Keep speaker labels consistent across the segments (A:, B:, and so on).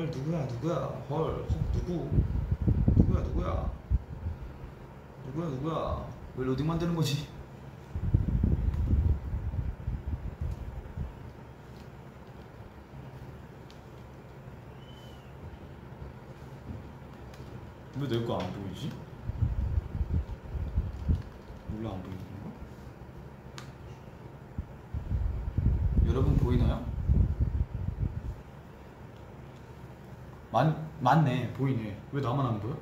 A: 헐 누구야 누구야? 헐 누구? 누구야 누구야? 누구야 누구야? 왜 로딩 만드는 거지? 왜 내 거 안 보이지? 몰라 안 보이는 건가? 여러분 보이나요? 맞, 맞네 보이네. 왜 나만 안 보여?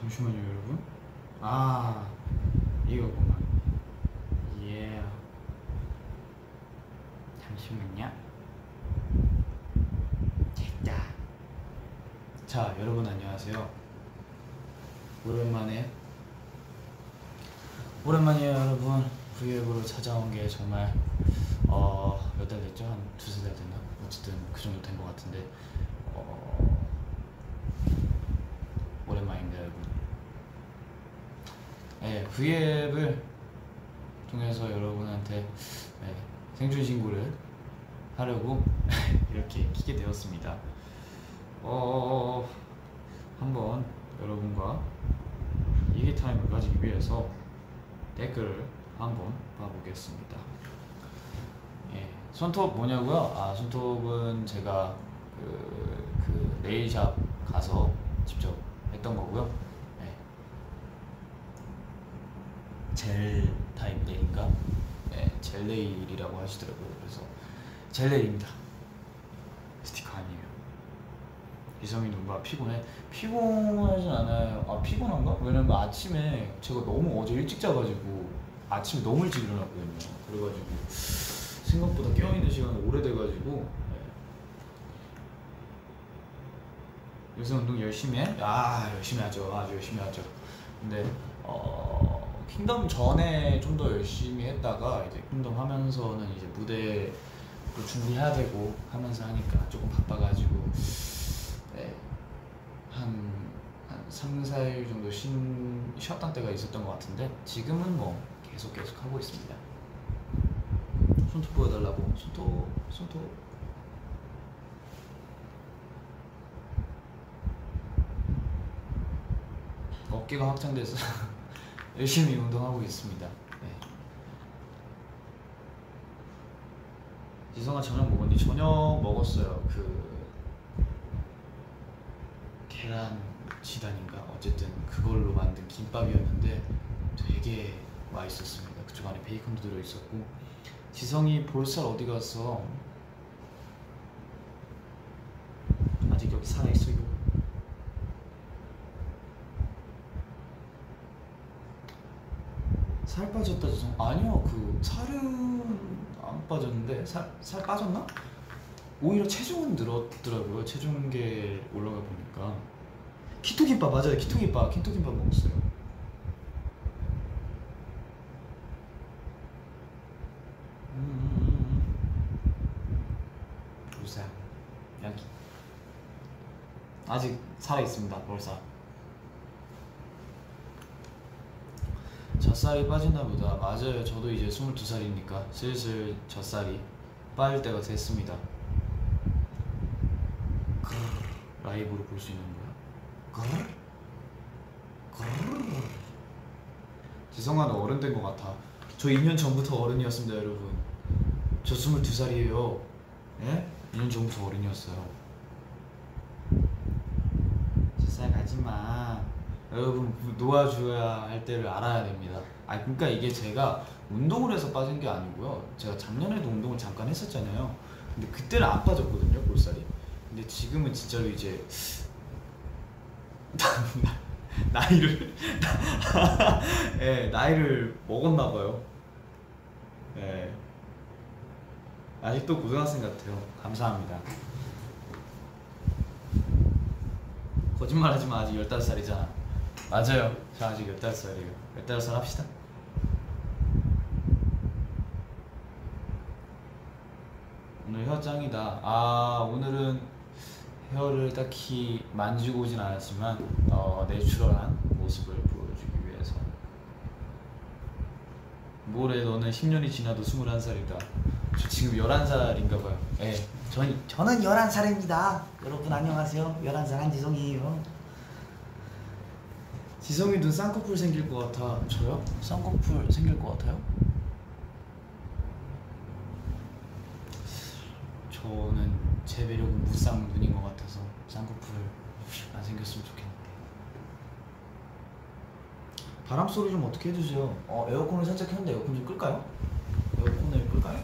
A: 잠시만요 여러분. 아 이거구만. 예. 잠시만요. 됐다. 자 여러분 안녕하세요. 오랜만에 오랜만이에요 여러분. 브이앱으로 찾아온 게 정말 어 몇 달 됐죠? 한 두세 달 됐나? 어쨌든 그 정도 된 것 같은데 어 오랜만입니다 여러분 네, 브이앱을 통해서 여러분한테 네, 생존 신고를 하려고 이렇게 키게 되었습니다 어 한번 여러분과 얘기 타임을 가지기 위해서 댓글을 한번 봐보겠습니다. 예, 손톱 뭐냐고요? 아 손톱은 제가 그, 그 네일샵 가서 직접 했던 거고요. 예. 젤 타입 네일인가? 예, 젤 네일이라고 하시더라고요. 그래서 젤 네일입니다. 스티커 아니에요. 이성이 누가 피곤해? 피곤하진 않아요. 아 피곤한가? 왜냐면 아침에 제가 너무 어제 일찍 자가지고 아침에 너무 일찍 일어났거든요. 그래가지고 생각보다 깨어있는 시간이 오래돼가지고 네. 요새 운동 열심히 해? 아 열심히 하죠. 아주 열심히 하죠. 근데 어 킹덤 전에 좀 더 열심히 했다가 이제 킹덤 하면서는 이제 무대 또 준비해야 되고 하면서 하니까 조금 바빠가지고 네, 한, 한 3, 4일 정도 쉰, 쉬었던 때가 있었던 것 같은데 지금은 뭐 계속 계속 하고 있습니다. 손톱 보여달라고. 손톱 손톱. 어깨가 확장돼서 열심히 운동하고 있습니다 네. 지성아 저녁 먹었니? 저녁 먹었어요 그 계란 지단인가 어쨌든 그걸로 만든 김밥이었는데 되게 맛있었습니다. 그쪽 안에 베이컨도 들어 있었고 지성이 볼살 어디 갔어? 아직 여기 살아 있어요. 살 빠졌다 지성? 아니요 그 살은 안 빠졌는데 살 살 빠졌나? 오히려 체중은 늘었더라고요. 체중계 올라가 보니까 키토김밥 맞아요. 키토김밥 키토김밥 먹었어요. 보세요. 여기 아직 살아 있습니다. 볼살. 젖살이 빠지나 보다. 맞아요. 저도 이제 22살이니까 슬슬 젖살이 빠질 때가 됐습니다. 라이브로 볼 수 있는 거야? 너 어른 된 것 같아 저 2년 전부터 어른이었습니다 여러분 저 22살이에요 예? 2년 전부터 어른이었어요 젖살 가지 마 여러분 놓아줘야 할 때를 알아야 됩니다 아 그러니까 이게 제가 운동을 해서 빠진 게 아니고요 제가 작년에도 운동을 잠깐 했었잖아요 근데 그때는 안 빠졌거든요 볼살이 근데 지금은 진짜로 이제 나이를 예, 나이를 먹었나 봐요. 예. 아직도 고등학생 같아요. 감사합니다. 거짓말 하지 마. 아직 15살이잖아. 맞아요. 저 아직 15살이에요. 15살 합시다. 오늘 헤어 짱이다. 아, 오늘은 헤어를 딱히 만지고 오진 않았지만 어, 내추럴한 모습을 보여주기 위해서 뭐래 너는 10년이 지나도 21살이다 저 지금 11살인가 봐요. 예. 전, 저는 11살입니다. 여러분 안녕하세요. 11살 한지성이에요. 지성이도 쌍꺼풀 생길 것 같아. 저요? 쌍꺼풀 생길 것 같아요? 저는 제 매력은 무쌍 눈인 것 같아서 쌍꺼풀 안 생겼으면 좋겠는데. 바람 소리 좀 어떻게 해주세요? 어 에어컨을 살짝 켰는데 에어컨 좀 끌까요? 에어컨을 끌까요?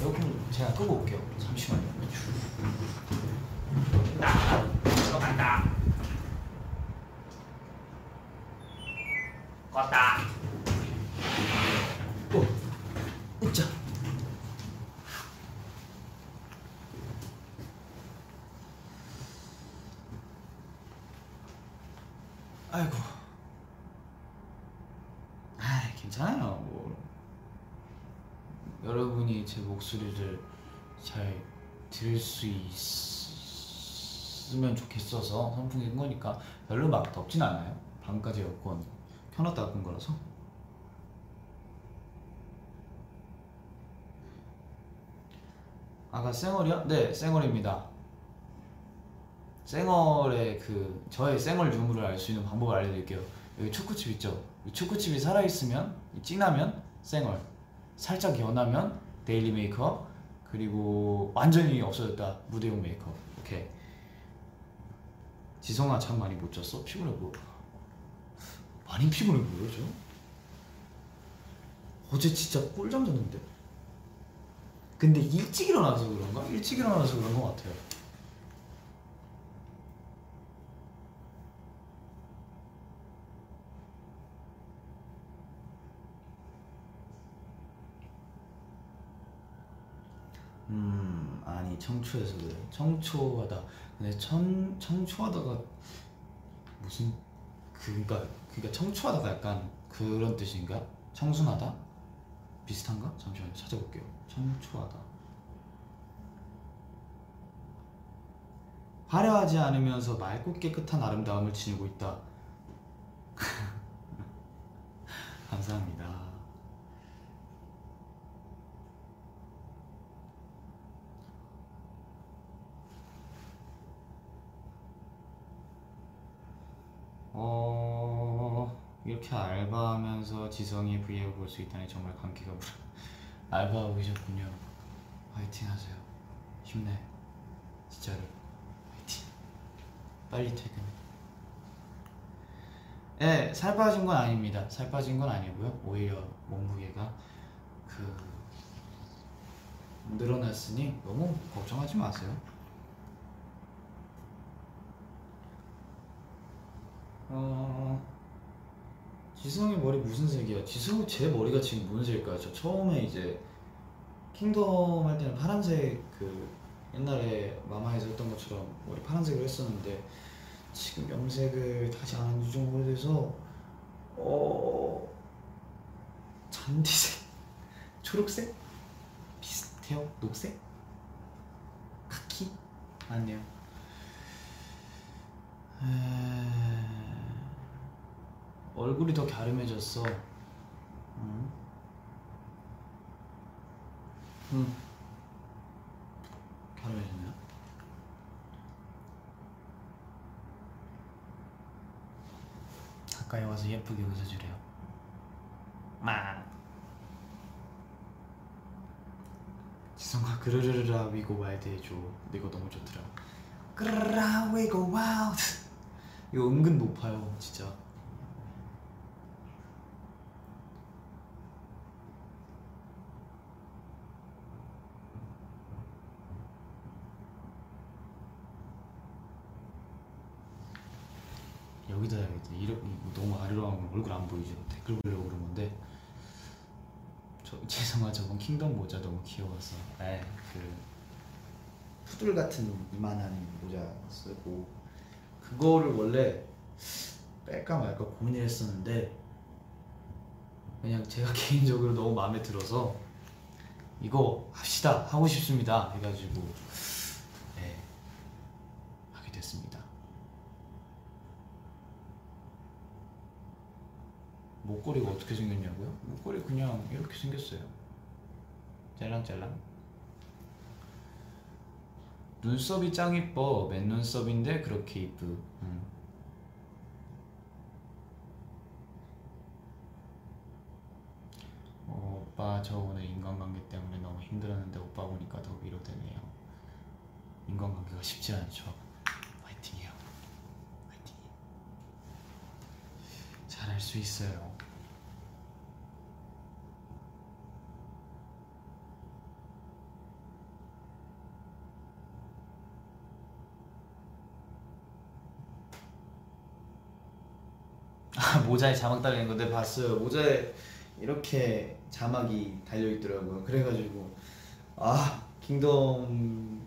A: 에어컨 제가 끄고 올게요. 잠시만요. 나 들어간다. 껐다. 오, 으짜. 아이고. 아, 괜찮아요. 뭐 여러분이 제 목소리를 잘 들을 수 있으면 좋겠어서 선풍기 끈 거니까 별로 막 덥진 않아요. 밤까지 에어컨 켜놨다가 끈 거라서. 아까 쌩얼이요? 네, 쌩얼입니다. 쌩얼의 그 저의 쌩얼 유무를 알 수 있는 방법을 알려드릴게요. 여기 초코칩 있죠? 이 초코칩이 살아있으면 이 진하면 쌩얼, 살짝 연하면 daily 메이크업, 그리고 완전히 없어졌다 무대용 메이크업. 오케이. 지성아 잠 많이 못 잤어? 피곤해 보여. 많이 피곤해 보여 저? 어제 진짜 꿀잠 잤는데. 근데 일찍 일어나서 그런가? 일찍 일어나서 그런 것 같아요. 음 아니 청초해서 그래 청초하다 근데 청 청초하다가 무슨 그니까 그니까 청초하다가 약간 그런 뜻인가? 청순하다? 비슷한가? 잠시만 찾아볼게요. 청초하다. 화려하지 않으면서 맑고 깨끗한 아름다움을 지니고 있다. 감사합니다. 어 이렇게 알바하면서 지성이 브이앱 볼수 있다니 정말 감기가 불어 알바하고 계셨군요. 화이팅 하세요. 힘내. 진짜로. 화이팅. 빨리 퇴근해. 예, 살 빠진 건 아닙니다. 살 빠진 건 아니고요. 오히려 몸무게가 그 늘어났으니 너무 걱정하지 마세요. 어... 지성이 머리 무슨 색이야? 지성 제 머리가 지금 무슨 색일까요? 저 처음에 이제 킹덤 할 때는 파란색 그 옛날에 마마에서 했던 것처럼 머리 파란색을 했었는데 지금 염색을 다시 안 한지 좀 오래돼서 어 잔디색? 초록색? 비슷해요? 녹색? 카키? 아니요. 에... 얼굴이 더 갸름해졌어. 응. 응. 갸름해졌네요. 가까이 와서 예쁘게 웃어주래요. 마. 지성아 그르르르라 we go wild 해줘. 이거 너무 좋더라. 그르르라 we go wild. 이거 은근 높아요, 진짜. 여기다 해야겠다. 이렇게 너무 아래로 하면 얼굴 안 보이죠. 댓글 보려고 그런 건데. 저 죄송하 저번 킹덤 모자 너무 귀여워서. 에, 그 푸들 같은 이만한 모자 쓰고 그거를 원래 뺄까 말까 고민을 했었는데 그냥 제가 개인적으로 너무 마음에 들어서 이거 합시다 하고 싶습니다 해가지고 네 하게 됐습니다. 목걸이가 어떻게 생겼냐고요? 목걸이 그냥 이렇게 생겼어요. 짤랑짤랑. 눈썹이 짱 이뻐. 맨 눈썹인데 그렇게 이쁘. 음. 어, 오빠 저 오늘 인간관계 때문에 너무 힘들었는데 오빠 보니까 더 위로되네요. 인간관계가 쉽지 않죠. 화이팅해요. 화이팅. 잘할 수 있어요 아, 모자에 자막 달린 건데 봤어요. 모자에 이렇게 자막이 달려 있더라고요. 그래가지고 아 킹덤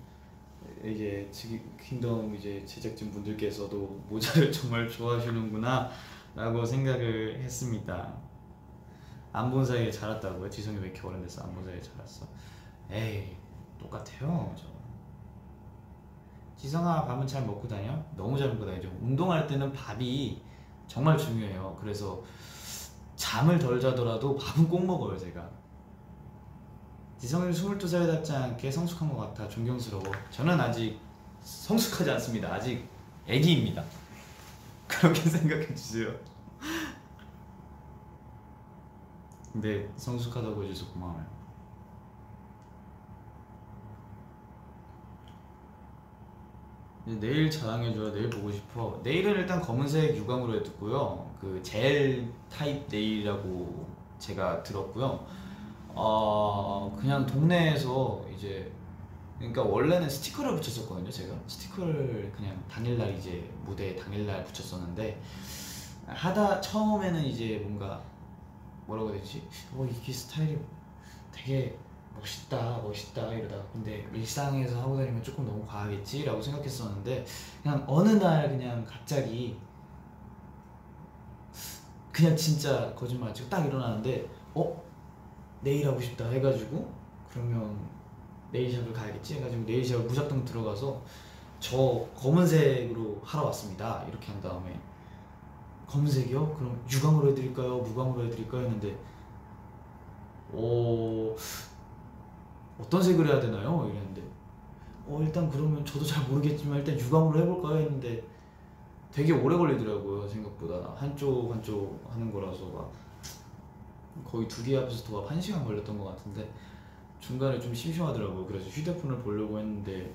A: 이제 지- 킹덤 이제 제작진 분들께서도 모자를 정말 좋아하시는구나라고 생각을 했습니다. 안 본 사이에 자랐다고요? 지성이 왜 이렇게 어른됐어? 안본 사이에 자랐어? 에이 똑같아요. 저. 지성아 밥은 잘 먹고 다녀? 너무 잘 먹고 다니죠. 운동할 때는 밥이 정말 중요해요. 그래서 잠을 덜 자더라도 밥은 꼭 먹어요, 제가. 지성이 22살답지 않게 성숙한 것 같아 존경스러워. 저는 아직 성숙하지 않습니다. 아직 애기입니다. 그렇게 생각해 주세요. 근데 성숙하다고 해줘서 고마워요. 이제 내일 자랑해줘요. 내일 보고 싶어. 내일은 일단 검은색 유광으로 해두고요. 그 젤 타입 네일이라고 제가 들었고요. 어 그냥 동네에서 이제 그러니까 원래는 스티커를 붙였었거든요. 제가 스티커를 그냥 당일날 이제 무대 당일날 붙였었는데 하다 처음에는 이제 뭔가 뭐라고 해야 되지? 어 이게 스타일이 되게 멋있다 멋있다 이러다가 근데 일상에서 하고 다니면 조금 너무 과하겠지라고 생각했었는데 그냥 어느 날 그냥 갑자기 그냥 진짜 거짓말 치고 딱 일어나는데 어? 내일 하고 싶다 해가지고 그러면 네일샵을 가야겠지 해가지고 네일샵을 무작정 들어가서 저 검은색으로 하러 왔습니다 이렇게 한 다음에 검은색이요? 그럼 유광으로 해드릴까요? 무광으로 해드릴까요? 했는데 오 어떤 색을 해야 되나요? 이랬는데 어 일단 그러면 저도 잘 모르겠지만 일단 유광으로 해볼까요? 했는데 되게 오래 걸리더라고요 생각보다 한쪽 한쪽 하는 거라서 막 거의 두 개 앞에서 도합 한 시간 걸렸던 것 같은데 중간에 좀 심심하더라고요 그래서 휴대폰을 보려고 했는데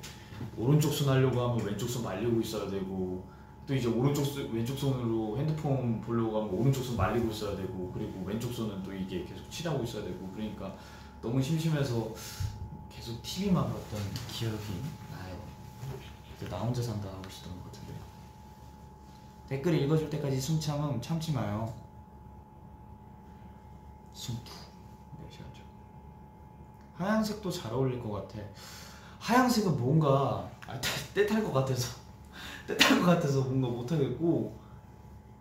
A: 오른쪽 손 하려고 하면 왼쪽 손 말리고 있어야 되고 또 이제 오른쪽 손, 왼쪽 손으로 핸드폰 보려고 하면 오른쪽 손 말리고 있어야 되고 그리고 왼쪽 손은 또 이게 계속 칠하고 있어야 되고 그러니까 너무 심심해서 계속 TV만 봤던 기억이 나요. 나 혼자 산다 하고 있었던 것 같은데. 댓글 읽어줄 때까지 숨 참음 참지 마요. 숨투. 네, 시간죠. 하얀색도 잘 어울릴 것 같아. 하얀색은 뭔가 아, 때탈 것 같아서 때탈 것 같아서 뭔가 못하겠고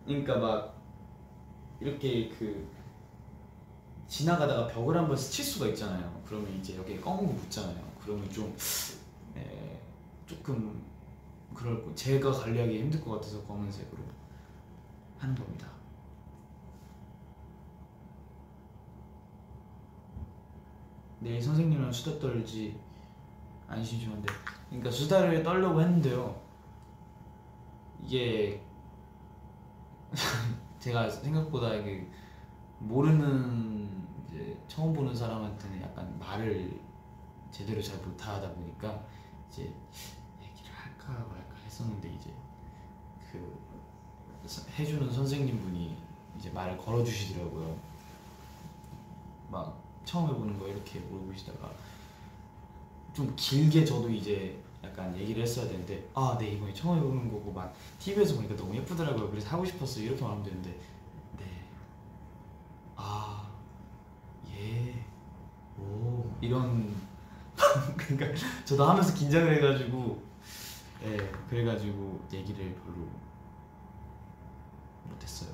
A: 그러니까 막 이렇게 그 지나가다가 벽을 한번 스칠 수가 있잖아요. 그러면 이제 여기에 검은 거 묻잖아요. 그러면 좀 에, 조금 그럴 거 제가 관리하기 힘들 것 같아서 검은색으로 하는 겁니다. 내일 선생님이랑 수다 떨지 안 심심한데 그러니까 수다를 떨려고 했는데요. 이게 제가 생각보다 이게 모르는 처음 보는 사람한테는 약간 말을 제대로 잘 못하다 보니까 이제 얘기를 할까 말까 했었는데 이제 그 서- 해주는 선생님 분이 이제 말을 걸어주시더라고요. 막 처음 해보는 거 이렇게 물어보시다가 좀 길게 저도 이제 약간 얘기를 했어야 되는데 아 네 이번에 처음 해보는 거고 막 TV에서 보니까 너무 예쁘더라고요. 그래서 하고 싶었어요. 이렇게 말하면 되는데 네. 아, 예, 오, 이런, 그러니까 저도 하면서 긴장을 해가지고, 예, 그래가지고 얘기를 별로 못했어요.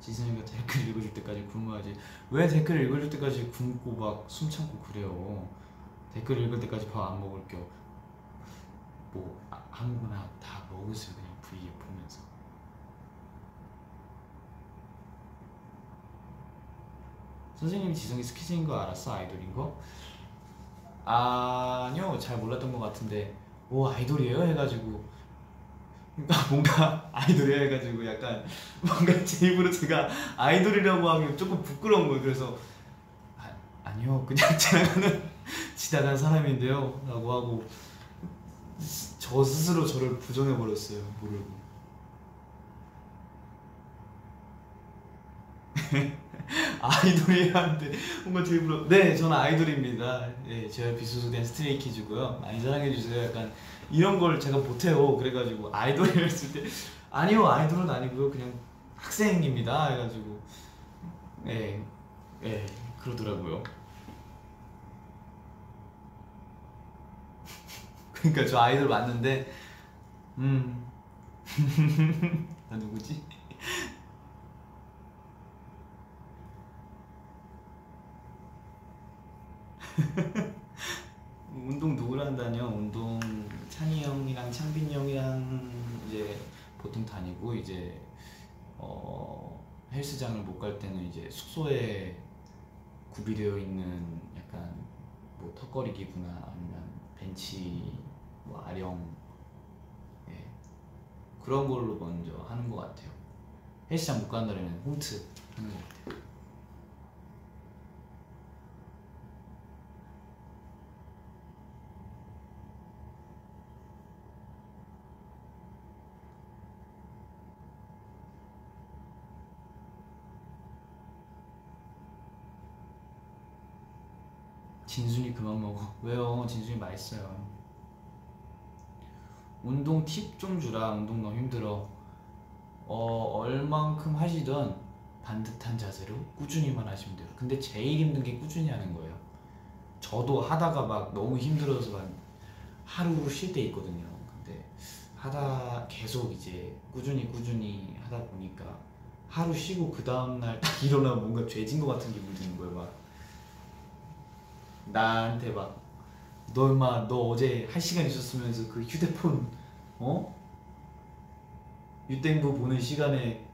A: 지선이가 댓글 읽어줄 때까지 굶어야지. 왜 댓글 읽어줄 때까지 굶고 막 숨 참고 그래요? 댓글 읽을 때까지 밥 안 먹을 겸. 뭐 아, 아무거나 다 먹으세요 그냥 V 보면서. 선생님 지성이 스케치인 거 알았어? 아이돌인 거? 아, 아니요 잘 몰랐던 것 같은데. 오 아이돌이에요? 해가지고. 그러니까 뭔가 아이돌이에요? 해가지고 약간 뭔가 제 입으로 제가 아이돌이라고 하면 조금 부끄러운 거예요. 그래서 아, 아니요. 그냥 지나가는 지나간 사람인데요. 라고 하고. 저 스스로 저를 부정해 버렸어요 모르고 아이돌이야 하는데 뭔가 제 입으로 네 저는 아이돌입니다. 예 제가 비소속된 스트레이키즈고요. 많이 사랑해 주세요. 약간 이런 걸 제가 못해요. 그래가지고 아이돌이라 했을 때 아니요 아이돌은 아니고요. 그냥 학생입니다. 해가지고. 예, 예 그러더라고요 그러니까 저 아이돌 맞는데 음 나 누구지? 운동 누구랑 다녀? 운동 찬이 형이랑 창빈이 형이랑 이제 보통 다니고 이제 어 헬스장을 못 갈 때는 이제 숙소에 구비되어 있는 약간 뭐 턱걸이기구나 아니면 벤치 뭐 아령 예. 그런 걸로 먼저 하는 것 같아요. 헬스장 못 날에는 홈트 하는 것 같아요. 진순이 그만 먹어. 왜요? 진순이 맛있어요. 운동 팁 좀 주라. 운동 너무 힘들어. 어, 얼만큼 하시던 반듯한 자세로 꾸준히만 하시면 돼요. 근데 제일 힘든 게 꾸준히 하는 거예요. 저도 하다가 막 너무 힘들어서 막 하루 쉴 때 있거든요. 근데 하다 계속 이제 꾸준히 꾸준히 하다 보니까 하루 쉬고 그 다음날 딱 일어나면 뭔가 죄진 것 같은 기분이 드는 거예요. 막 나한테 막 너 임마 너 어제 한 시간 있었으면서 그 휴대폰 어? 유땡부 보는 시간에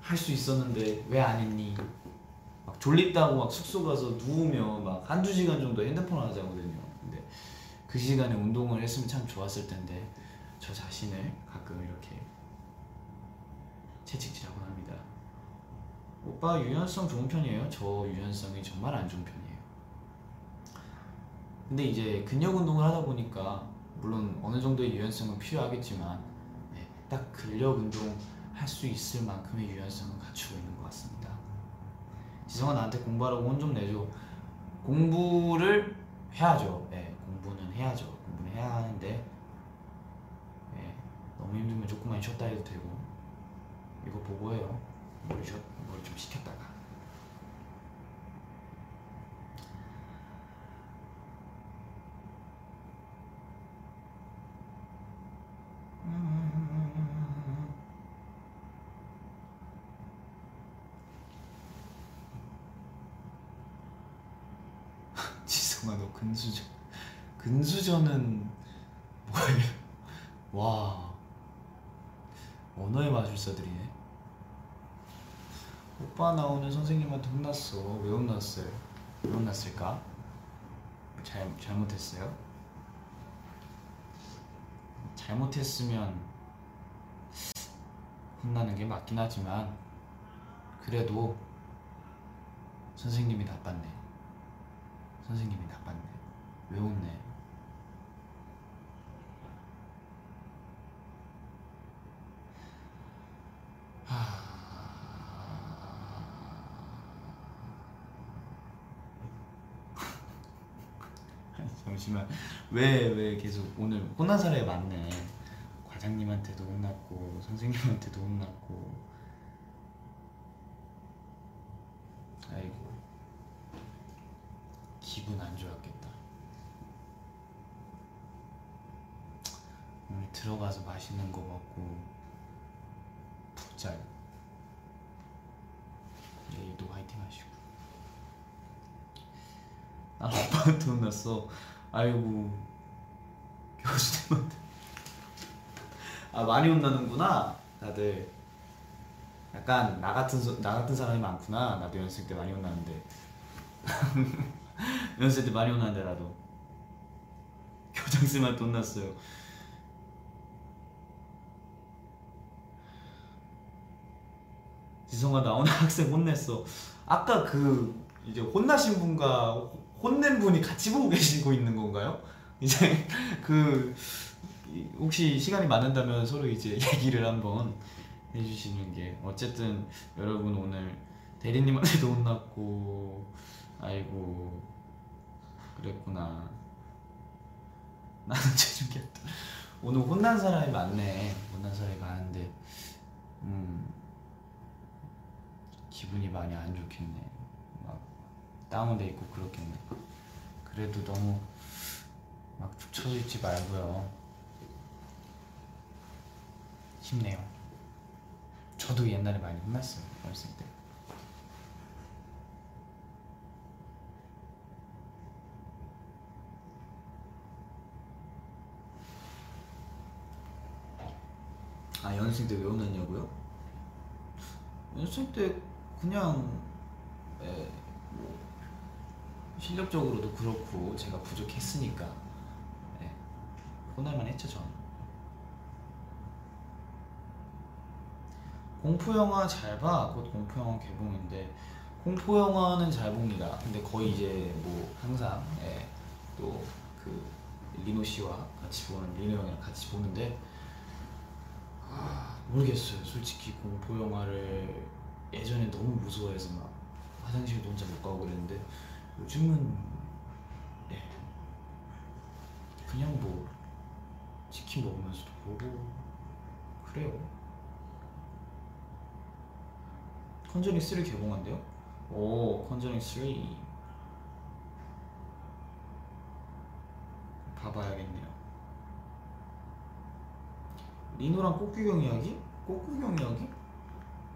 A: 할 수 있었는데 왜 안 했니? 막 졸립다고 막 숙소 가서 누우면 막 한두 시간 정도 핸드폰 하자거든요. 근데 그 시간에 운동을 했으면 참 좋았을 텐데 저 자신을 가끔 이렇게 채찍질하곤 합니다. 오빠 유연성 좋은 편이에요? 저 유연성이 정말 안 좋은 편이에요. 근데 이제 근력 운동을 하다 보니까 물론 어느 정도의 유연성은 필요하겠지만 네, 딱 근력 운동 할 수 있을 만큼의 유연성을 갖추고 있는 것 같습니다. 지성아 나한테 공부하라고 혼 좀 내줘. 공부를 해야죠. 네, 공부는 해야죠. 공부는 해야 하는데 네, 너무 힘들면 조금만 쉬었다 해도 되고 이거 보고 해요. 머리, 좀 식혔다가. 지성아 너 근수저 근수저는 뭐예요? 와 언어의 마술사들이네 오빠 나오는 선생님한테 혼났어 왜 혼났어요? 왜 혼났을까? 잘, 잘못했어요? 잘못했으면 혼나는 게 맞긴 하지만 그래도 선생님이 나빴네 선생님이 나빴네 왜 혼내 잠시만 왜 왜 계속 오늘 혼난 사람이 많네. 과장님한테도 혼났고 선생님한테도 혼났고. 아이고. 기분 안 좋았겠다. 오늘 들어가서 맛있는 거 먹고 푹 자요 내일도 화이팅 하시고. 난 오빠한테 혼났어 아이고 교수님한테 아 많이 혼나는구나 다들 약간 나 같은 소- 나 같은 사람이 많구나. 나도 연습생 때 많이 혼났는데. 연습생 때 많이 혼났는데 나도. 교장 쌤한테 혼났어요. 지성아 나 오늘 학생 혼냈어. 아까 그 이제 혼나신 분과 혼낸 분이 같이 보고 계시고 있는 건가요? 이제 그 이- 혹시 시간이 많은다면 서로 이제 얘기를 한번 해주시는 게 어쨌든 여러분 오늘 대리님한테도 혼났고 아이고 그랬구나. 나는 체중계 오늘 혼난 사람이 많네. 혼난 사람이 많은데 음 기분이 많이 안 좋겠네. 막 다운돼 있고 그렇겠네 그래도 너무 막 축 처지지 말고요. 힘내요. 저도 옛날에 많이 혼났어요 어렸을 때. 아 연습생 때 왜 혼났냐고요? 연습생 때 그냥 에, 뭐 실력적으로도 그렇고 제가 부족했으니까 예, 혼날만 했죠 저는 공포 영화 잘 봐. 곧 공포 영화 개봉인데 공포 영화는 잘 봅니다. 근데 거의 이제 뭐 항상 예, 또그 리노 씨와 같이 보는 리노 형이랑 같이 보는데 아, 모르겠어요. 솔직히 공포 영화를 예전에 너무 무서워해서 막 화장실도 혼자 못 가고 그랬는데 요즘은 예, 그냥 뭐 치킨 먹으면서도 보고 그래요. 컨저링 3 개봉한대요? 오, 컨저링 3 봐봐야겠네요. 리노랑 꽃구경 이야기? 꽃구경 이야기?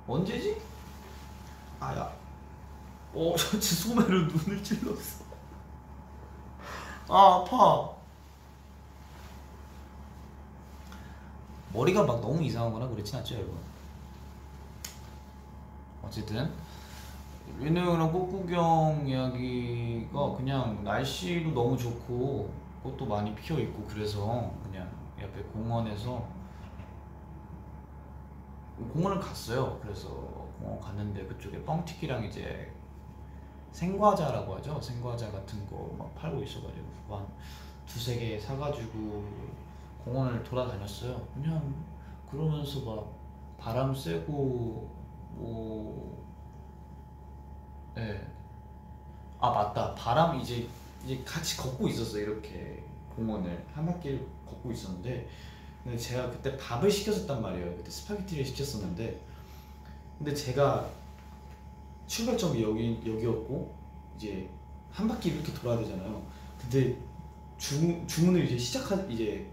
A: 언제지? 아야. 어, 저 지금 소매로 눈을 찔렀어. 아, 아파. 머리가 막 너무 이상하거나 그렇진 않죠, 여러분? 어쨌든 리노랑 꽃구경 이야기가 그냥 날씨도 너무 좋고 꽃도 많이 피어 있고 그래서 그냥 옆에 공원에서 공원을 갔어요. 그래서 공원 갔는데 그쪽에 뻥튀기랑 이제 생과자라고 하죠. 생과자 같은 거 막 팔고 있어가지고 한 두세 개 사가지고 공원을 돌아다녔어요. 그냥 그러면서 막 바람 쐬고 뭐 예. 아 맞다. 바람 이제 이제 같이 걷고 있었어요. 이렇게 공원을 한 바퀴 걷고 있었는데 근데 제가 그때 밥을 시켰었단 말이에요. 그때 스파게티를 시켰었는데 근데 제가 출발점이 여기 여기였고 이제 한 바퀴 이렇게 돌아야 되잖아요. 근데 주, 주문을 이제 시작하 이제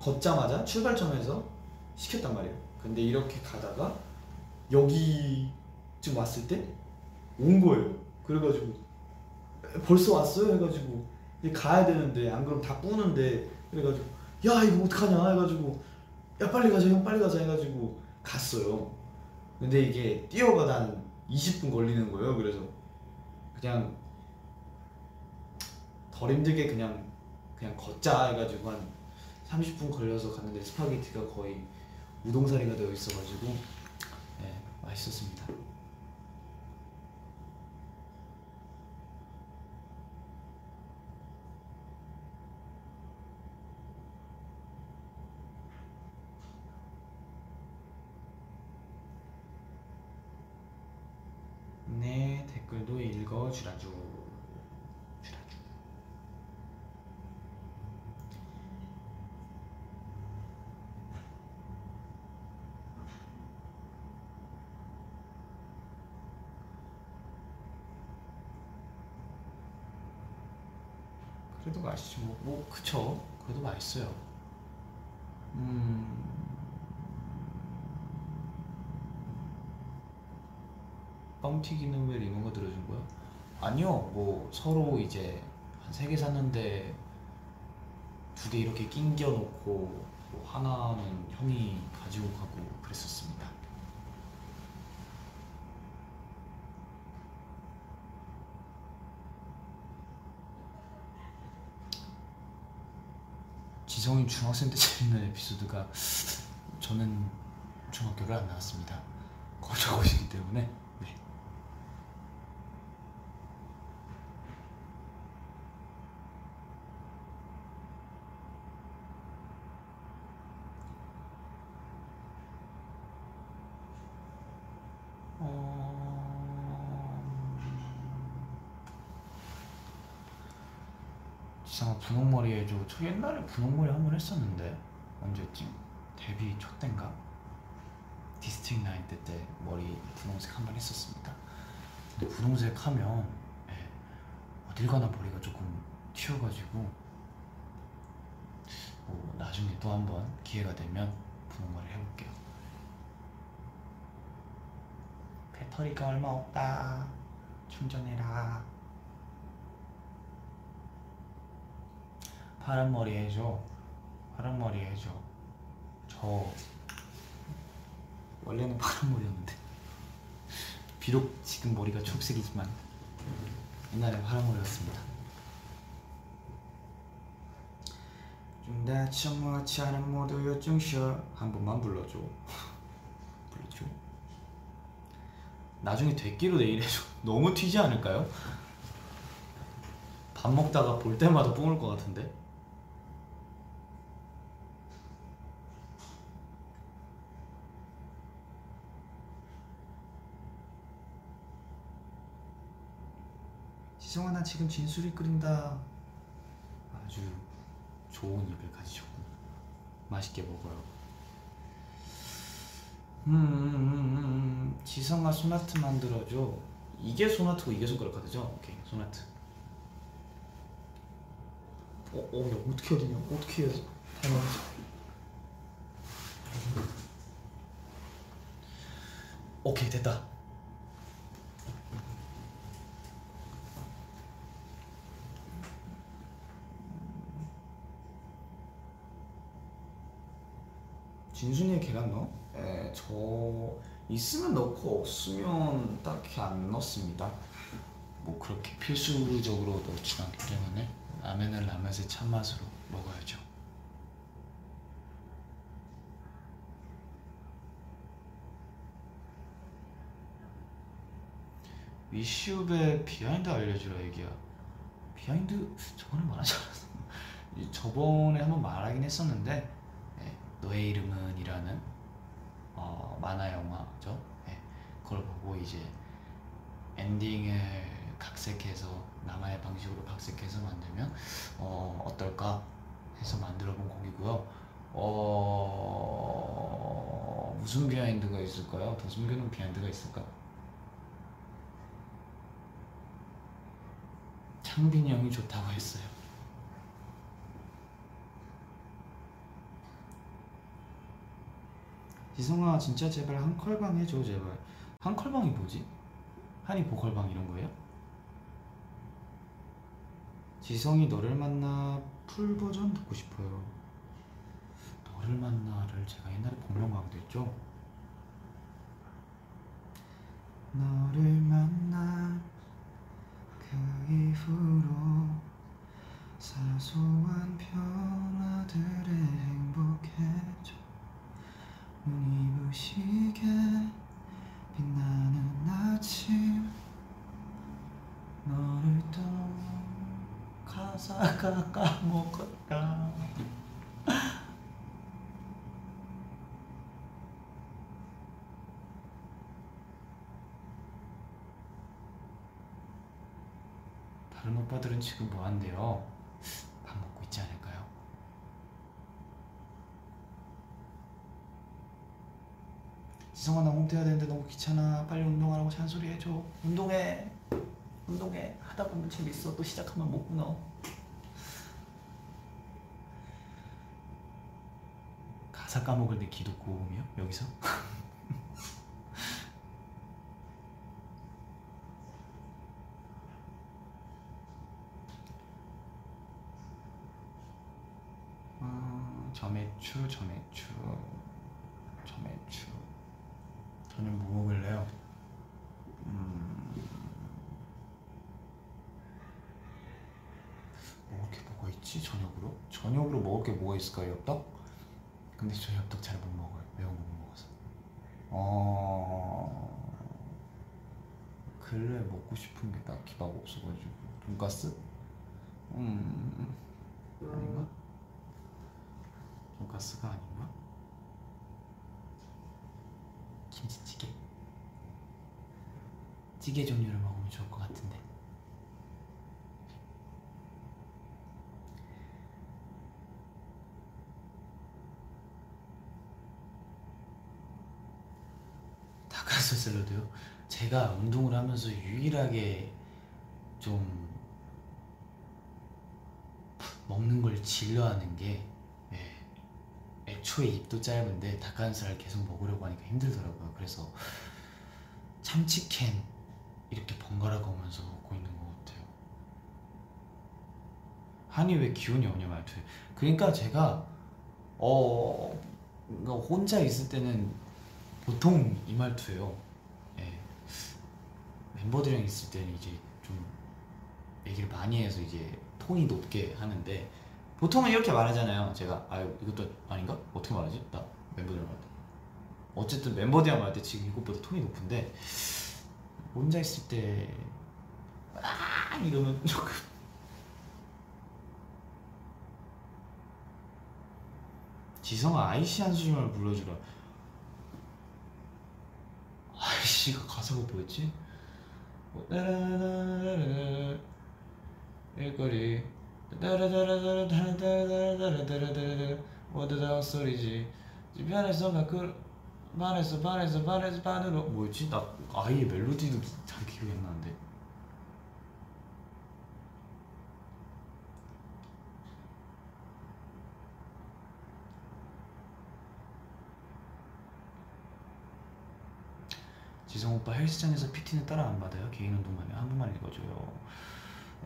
A: 걷자마자 출발점에서 시켰단 말이에요. 근데 이렇게 가다가 여기쯤 왔을 때 온 거예요. 그래가지고 벌써 왔어요 해가지고 이제 가야 되는데 안 그럼 다 뿌는데 그래가지고 야 이거 어떡하냐 해가지고 야 빨리 가자 형 빨리 가자 해가지고 갔어요. 근데 이게 뛰어가다 한 20분 걸리는 거예요. 그래서 그냥 덜 힘들게 그냥 그냥 걷자 해가지고 한 30분 걸려서 갔는데 스파게티가 거의 우동사리가 되어 있어가지고 네, 맛있었습니다. 네 댓글도 읽어주라주 주라주 그래도 맛있지 뭐, 뭐 그쵸 그래도 맛있어요 음 뻥튀기는 왜 리모가 들어준 거야? 아니요, 뭐 서로 이제 한 세 개 샀는데 두 개 이렇게 낑겨 놓고 뭐 하나는 형이 가지고 가고 그랬었습니다. 지성이 중학생 때 재밌는 에피소드가 저는 중학교를 안 나왔습니다. 거저 고시기 때문에 네. 어... 지성아 분홍 머리 해줘. 저 옛날에 분홍머리 한 번 했었는데 언제쯤? 데뷔 초 때인가? District Nine 때, 때 머리 분홍색 한 번 했었습니다. 근데 분홍색 하면 예, 어딜 가나 머리가 조금 튀어가지고 뭐 나중에 또 한 번 기회가 되면 분홍머리 해볼게요. 배터리가 얼마 없다. 충전해라. 파란 머리 해줘. 파란 머리 해줘. 저 원래는 파란 머리였는데 비록 지금 머리가 초록색이지만 옛날에 파란 머리였습니다. 좀 다쳐마치 않은 모두 요정셔 한 번만 불러줘. 불러줘. 나중에 되기로 내일 해줘. 너무 튀지 않을까요? 밥 먹다가 볼 때마다 뽕을 것 같은데. 지성아 나 지금 진수리 끓인다 아주 좋은 입을 가지셨군 맛있게 먹어요 음, 음, 음, 음. 지성아 소나트 만들어줘 이게 소나트고 이게 손가락 카드죠? 오케이 소나트 어, 어, 야, 어떻게 해야 되냐? 어떻게 해야지? 타이머. 오케이, 됐다. 진순에 계란 넣어? 예, 저 있으면 넣고 없으면 딱히 안 넣습니다. 뭐 그렇게 필수적으로 넣지 않기 때문에 라면은 라면의 참맛으로 먹어야죠. Wish You Back의 behind 알려주라 얘기야. behind 저번에 말하지 않았어. 저번에 한번 말하긴 했었는데 예, 너의 이름은이라는 어, 만화 영화죠. 예, 그걸 보고 이제 엔딩을 각색해서 나만의 방식으로 각색해서 만들면 어, 어떨까 해서 만들어 본 곡이고요. 어, 무슨 behind가 있을까요? 더 숨겨놓은 behind가 있을까? 창빈이 형이 좋다고 했어요. 지성아 진짜 제발 한 컬방 해줘 제발 한 컬방이 뭐지? 한이 보컬방 이런 거예요? 지성이 너를 만나 풀 버전 듣고 싶어요. 너를 만나를 제가 옛날에 본명 강도했죠? 너를 만나 그 이후로 사소한 변화들에 행복해져 눈이 부시게 빛나는 아침 너를 또 가사가 까먹었다 다른 오빠들은 지금 뭐 한대요? 밥 먹고 있지 않을까요? 지성아 나 홈트해야 되는데 너무 귀찮아. 빨리 운동하라고 잔소리 해줘. 운동해. 운동해. 하다 보면 재밌어. 또 시작하면 못 끊어 가사 까먹을 때 기도 고음이요? 여기서? 어, 점액추 점액추 점액추 저녁 뭐 먹을래요? 음, 뭐 이렇게 보고 있지? 먹지 저녁으로? 저녁으로 먹을 게 뭐가 있을까요? 엽떡? 근데 저 엽떡 잘 못 먹어요. 매운 거 못 먹어서. 어 근래 먹고 싶은 게 딱히 막 없어가지고 돈가스? 음 아닌가? 돈가스가 아닌가? 김치찌개? 찌개 종류를 먹으면 좋을 것 같은데. 닭가슴 샐러드요? 제가 운동을 하면서 유일하게 좀 먹는 걸 질러하는 게 예, 애초에 입도 짧은데 닭가슴살을 계속 먹으려고 하니까 힘들더라고요. 그래서 참치캔 이렇게 번갈아 가면서 먹고 있는 것 같아요. 한이 왜 기운이 없냐 말투에. 그러니까 제가 어 그러니까 혼자 있을 때는 보통 이 말투예요. 예. 멤버들이랑 있을 때는 이제 좀 얘기를 많이 해서 이제 톤이 높게 하는데 보통은 이렇게 말하잖아요. 제가 아 이것도 아닌가? 어떻게 말하지? 나 멤버들이랑 할 때. 어쨌든 멤버들이랑 말할 때 지금 이것보다 톤이 높은데 혼자 있을 때 아, 이러면 조금 지성아 아이씨 한 소절만 불러주라 아이씨가 가사가 뭐였지? 일거리 와다다 소리지 집안에서 막그 반에서 반에서 반에서 반으로 뭐였지? 나 아예 멜로디도 잘 기억이 안 나는데 지성 오빠 헬스장에서 PT는 따라 안 받아요? 개인 운동만 해. 한 번만 읽어줘요.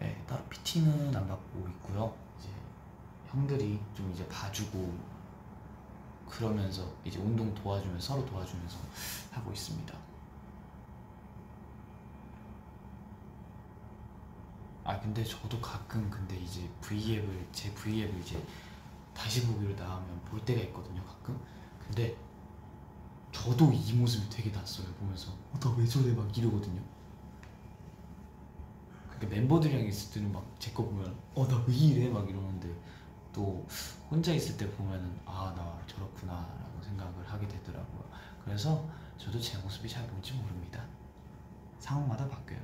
A: 네, 따로 PT는 안 받고 있고요. 이제 형들이 좀 이제 봐주고 그러면서 이제 운동 도와주면서 서로 도와주면서 하고 있습니다. 아 근데 저도 가끔 근데 이제 V앱을 제 V앱을 이제 다시 보기로 나오면 볼 때가 있거든요 가끔 근데 저도 이 모습이 되게 낯설어요 보면서. 어, 나왜 저래 막 이러거든요. 그러니까 멤버들이랑 있을 때는 막 제 거 보면 어 나 왜 이래? 막 이러는데 또 혼자 있을 때 보면은 아 나 저렇구나 라고 생각을 하게 되더라고요. 그래서 저도 제 모습이 잘 뭔지 모릅니다. 상황마다 바뀌어요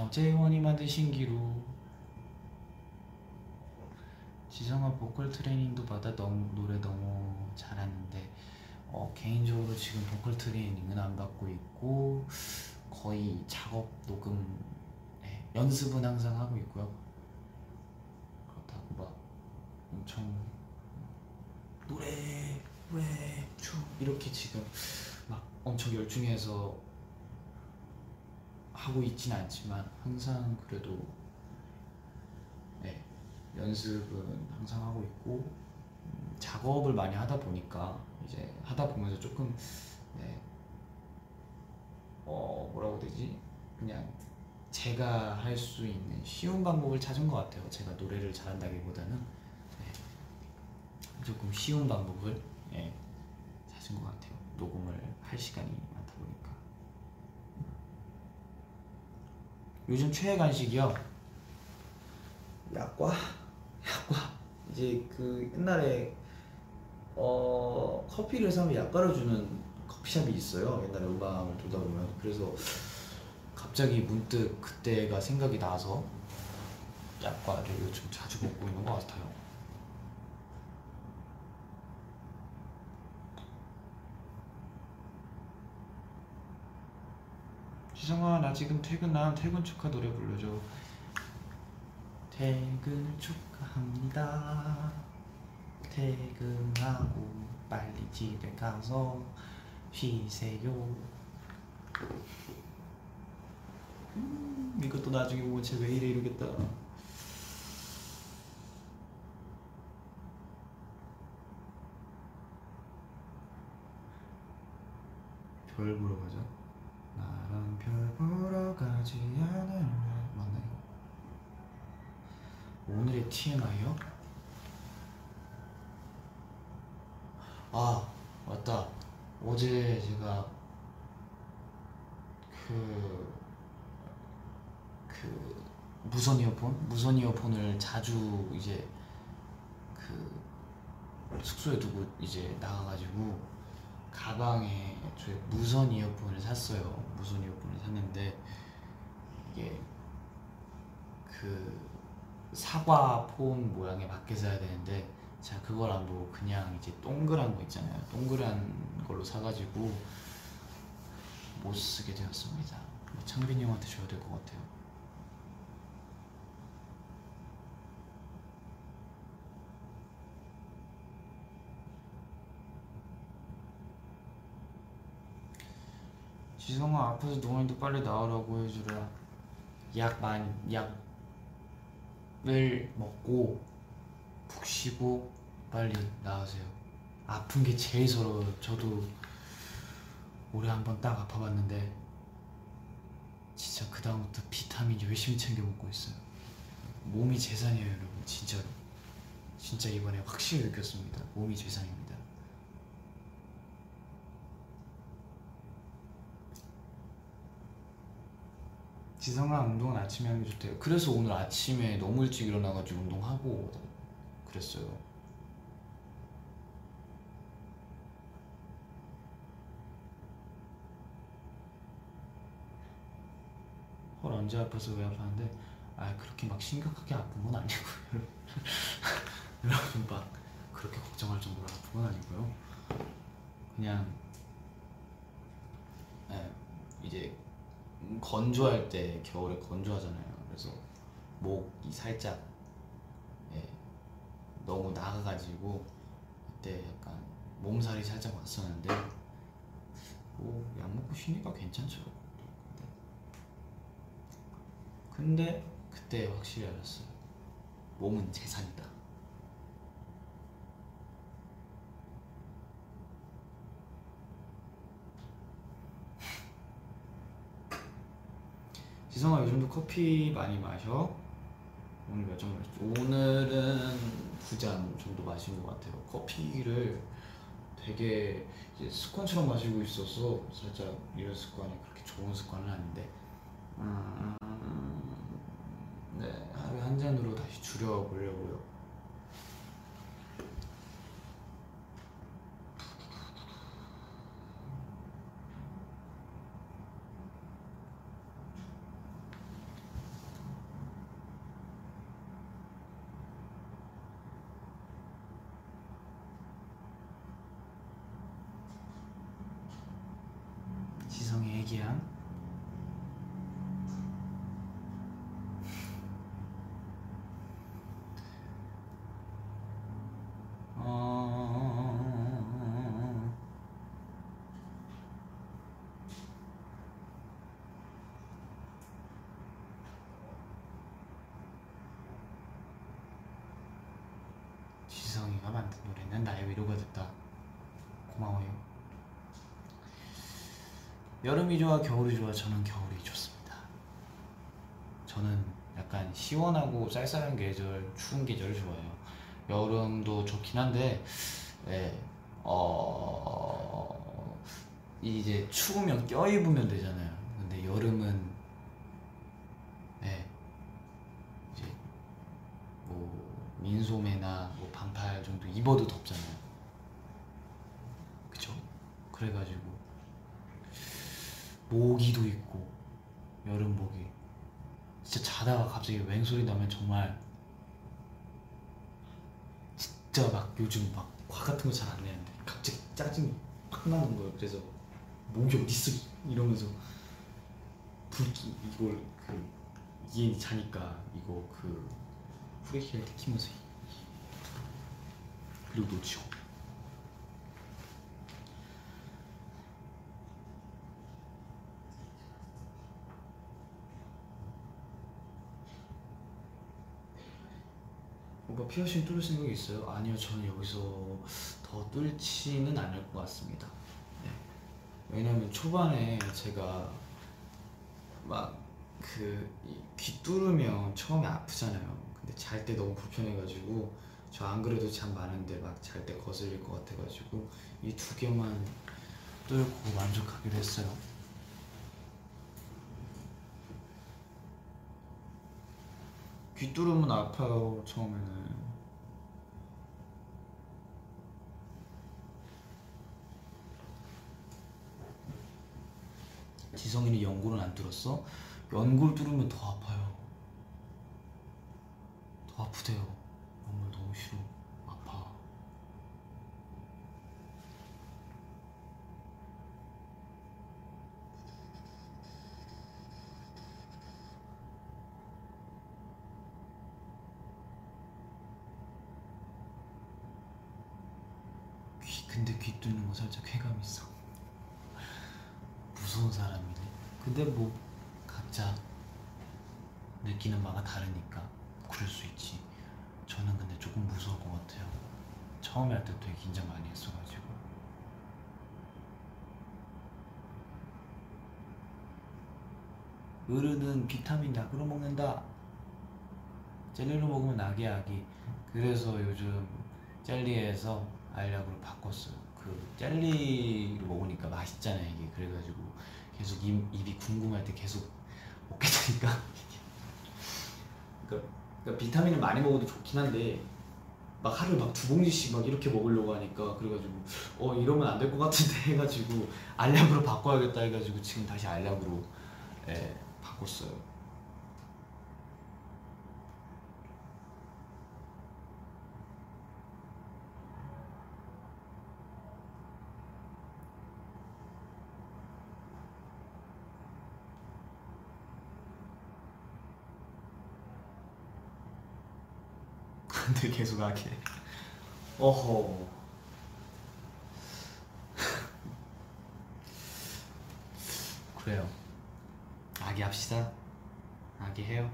A: 어, 재원이 만든 신기루 지성아 보컬 트레이닝도 받아 너무, 노래 너무 잘하는데 어, 개인적으로 지금 보컬 트레이닝은 안 받고 있고 거의 작업 녹음 네, 연습은 항상 하고 있고요. 그렇다고 막 엄청 노래 왜춤 이렇게 지금 막 엄청 열중해서 하고 있진 않지만 항상 그래도 네, 연습은 항상 하고 있고 음, 작업을 많이 하다 보니까 이제 하다 보면서 조금 네, 어 뭐라고 되지 그냥 제가 할 수 있는 쉬운 방법을 찾은 것 같아요. 제가 노래를 잘한다기보다는 네, 조금 쉬운 방법을 예, 찾은 것 같아요. 녹음을 할 시간이 많다 보니까. 요즘 최애 간식이요. 약과, 약과. 이제 그 옛날에 어 커피를 사면 약과를 주는 커피숍이 있어요. 옛날에 음악을 돌다 보면 그래서 갑자기 문득 그때가 생각이 나서 약과를 요즘 자주 먹고 있는 것 같아요. 지성아 나 지금 퇴근함. 퇴근 축하 노래 불러줘 퇴근 축하합니다. 퇴근하고 빨리 집에 가서 쉬세요. 음, 이것도 나중에 보면 쟤 왜 이래 이러겠다. 별 물어보자 나랑 별 보러 가지 않을래. 맞네. 오늘의 TMI요? 아 맞다. 어제 제가 그, 그 무선 이어폰? 무선 이어폰을 자주 이제 그 숙소에 두고 이제 나가가지고 가방에 저 무선 이어폰을 샀어요. 무선 이어폰을 샀는데 이게 그 사과 폰 모양의 맞게 사야 되는데 제가 그걸 안 보고 그냥 이제 동그란 거 있잖아요. 동그란 걸로 사가지고 못 쓰게 되었습니다. 뭐 창빈이 형한테 줘야 될 것 같아요. 지성아 아파서 누워있는데 빨리 나오라고 해주라. 약 많이 약을 먹고 푹 쉬고 빨리 나으세요. 아픈 게 제일 서러워요. 저도 올해 한 번 딱 아파봤는데 진짜 그 다음부터 비타민 열심히 챙겨 먹고 있어요. 몸이 재산이에요 여러분. 진짜로. 진짜 이번에 확실히 느꼈습니다. 몸이 재산입니다 지성아 운동은 아침에 게 좋대요. 그래서 오늘 아침에 너무 일찍 일어나가지고 운동하고 그랬어요. 헐 언제 아파서 왜 아파하는데? 아 그렇게 막 심각하게 아픈 건 아니고요. 여러분 막 그렇게 걱정할 정도로 아픈 건 아니고요. 그냥 예, 이제 건조할 때 겨울에 건조하잖아요 그래서 목이 살짝 예, 너무 나가가지고 그때 약간 몸살이 살짝 왔었는데 뭐약 먹고 쉬니까 괜찮죠 근데 그때 확실히 알았어요. 몸은 재산이다. 지성아 요즘도 커피 많이 마셔? 오늘 몇 잔 마셨지? 오늘은 두 잔 정도 마신 것 같아요. 커피를 되게 이제 습관처럼 마시고 있어서 살짝 이런 습관이 그렇게 좋은 습관은 아닌데 음, 네, 하루에 한 잔으로 다시 줄여보려고요. 지성의 애기양 어... 만든 노래는 나의 위로가 됐다. 고마워요. 여름이 좋아, 겨울이 좋아, 저는 겨울이 좋습니다. 저는 약간 시원하고 쌀쌀한 계절, 추운 계절 좋아해요. 여름도 좋긴 한데, 예, 어, 이제 추우면 껴입으면 되잖아요. 근데 여름은, 네, 이제 뭐 민소매나 뭐 반팔 정도 입어도 덥잖아요. 그쵸? 그래가지고 모기도 있고 여름 모기 진짜 자다가 갑자기 맹소리 나면 정말 진짜 막 요즘 막 화 같은 거 잘 안 내는데 갑자기 짜증이 팍 나는 거예요 그래서 목이 어딨어 이러면서 불기 이걸 그 이해 자니까 이거 그 후레쉬를 키면서 그리고 놓치고 오빠 피어싱 뚫을 생각이 있어요? 아니요 저는 여기서 더 뚫지는 않을 것 같습니다 네. 왜냐면 초반에 제가 막 그 귀 뚫으면 처음에 아프잖아요. 근데 잘 때 너무 불편해가지고 저 안 그래도 잠 많은데 막 잘 때 거슬릴 것 같아가지고 이 두 개만 뚫고 만족하기로 했어요. 귀 뚫으면 아파요 처음에는. 지성이는 연골은 안 뚫었어? 연골 뚫으면 더 아파요. 더 아프대요. 정말 너무 싫어. 아파. 귀 근데 귀 뚫는 거 살짝 쾌감 있어. 무서운 사람이네. 근데 뭐 각자 느끼는 바가 다르니까 그럴 수 있지. 저는 근데 조금 무서울 것 같아요. 처음에 할 때 되게 긴장 많이 했어가지고. 어른은 비타민 약으로 먹는다. 젤리로 먹으면 낙이 약이. 그래서 요즘 젤리에서 알약으로 바꿨어요. 그 젤리로 먹으니까 맛있잖아요 이게. 그래가지고 계속 입, 입이 궁금할 때 계속 먹게 되니까. 그러니까, 그러니까 비타민을 많이 먹어도 좋긴 한데 막 하루에 막 두 봉지씩 막 이렇게 먹으려고 하니까 그래가지고 어 이러면 안 될 것 같은데 해가지고 알약으로 바꿔야겠다 해가지고 지금 다시 알약으로 예, 바꿨어요. 근데 계속 하게. 어허. 그래요. 아기 합시다. 아기 해요.